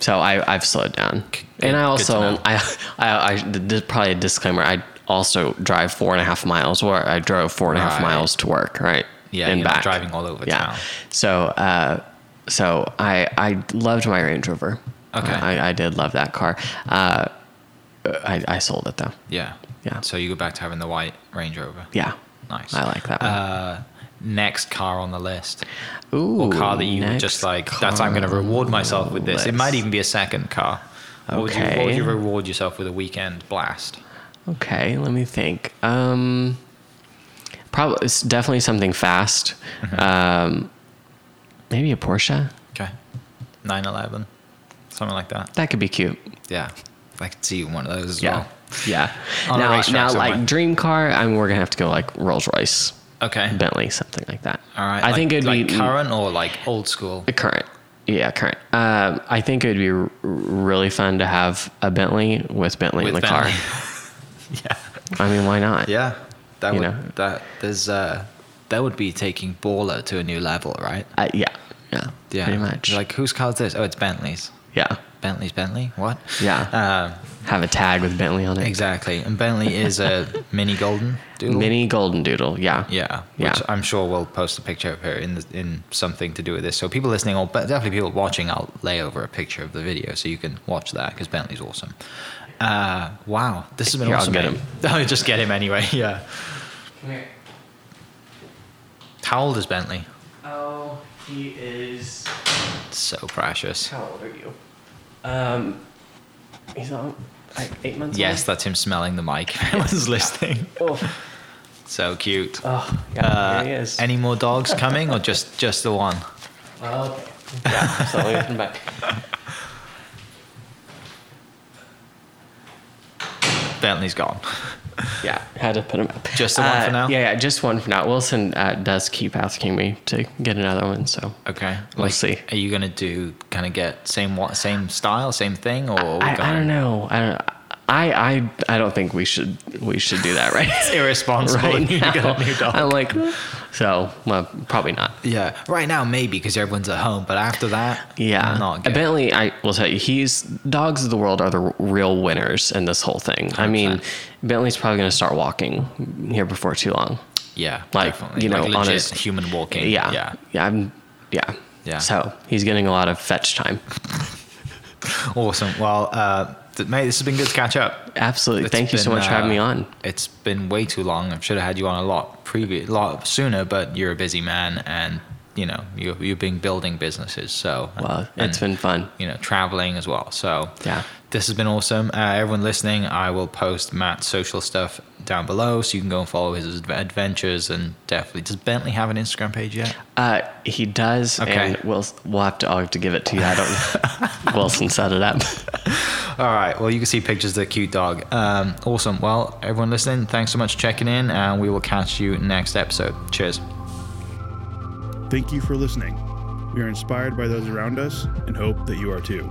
So I I've slowed down, and I also. I I, I probably a disclaimer. I also drive four and a half miles, or I drove four and a half Right. miles to work, right? Yeah, and back. driving all over yeah. town. So uh, so I I loved my Range Rover. Okay. I, I did love that car. Uh, I I sold it though. Yeah. Yeah. So you go back to having the white Range Rover. Yeah. Nice. I like that one. Uh, next car on the list. Ooh, Or car that you would just like, that's I'm going to reward myself with this. It might even be a second car. What would you- What would, you, reward yourself with a weekend blast? Okay, let me think. Um, probably it's definitely something fast. Mm-hmm. Um, maybe a Porsche. Okay. 911. Something like that. That could be cute. Yeah. I could see one of those as Yeah, well. yeah. On now, now, somewhere. like dream car, I mean, we're gonna have to go like Rolls Royce, Okay. Bentley, something like that. All right. I like, think it'd like be current or like old school. current. Yeah, current. Um, I think it would be r- really fun to have a Bentley with Bentley With in the Bentley. car. yeah. I mean, why not? Yeah. That You would know. that there's uh that would be taking baller to a new level, right? Uh, yeah, yeah, Yeah. pretty much. Like whose car is this? Oh, it's Bentley's. yeah, Bentley's Bentley. What? yeah. Um, have a tag with Bentley on it. exactly. And Bentley is a mini golden doodle. Mini golden doodle. Yeah. Yeah, Yeah. which I'm sure we'll post a picture of her in the, in something to do with this. So people listening, or but definitely people watching, I'll lay over a picture of the video so you can watch that because Bentley's awesome. Uh, wow, this has been Here, I'll awesome. get mate. Oh, just get him anyway. Yeah. How old is Bentley? Oh, he is. So precious. How old are you? Um, he's on like eight months. Yes, that's him smelling the mic. If anyone's listening. Oh, So cute. oh, yeah. Uh, he is. any more dogs coming, or just just the one? Well, okay. Yeah. So let me him back. Bentley's gone. Yeah, had to put him up. Just the one for Uh, now? Yeah, yeah, just one for now. Wilson uh, does keep asking me to get another one, so Okay. We'll see. Are you gonna do kind of get same what same style, same thing, or we I, I don't know. I don't. I, I I don't think we should we should do that right. It's irresponsible right now. get a new dog. I'm like, so well, probably not. Yeah. Right now, maybe because everyone's at home, but after that, Yeah, not good. Bentley. I will tell you, he's dogs of the world are the r- real winners in this whole thing. I mean, Bentley's probably going to start walking here before too long. Yeah, Like, definitely. you know, like on legit his- human walking. Yeah, yeah. yeah, I'm, yeah, Yeah. So he's getting a lot of fetch time. Awesome. Well, uh, mate, this has been good to catch up. Absolutely. It's Thank you so been, much for having uh, me on. It's been way too long. I should have had you on a lot previous, lot sooner, but you're a busy man, and you know you you've been building businesses, so Well, and, it's been fun. you know traveling as well. So Yeah. this has been awesome. Uh, everyone listening, I will post Matt's social stuff down below, so you can go and follow his adventures. And definitely, does Bentley have an Instagram page yet? Uh, he does, Okay. and we'll we'll have to I'll have to give it to you. I don't. Know. Wilson set it up. All right. Well, you can see pictures of the cute dog. Um, awesome. Well, everyone listening, thanks so much for checking in, and we will catch you next episode. Cheers. Thank you for listening. We are inspired by those around us and hope that you are too.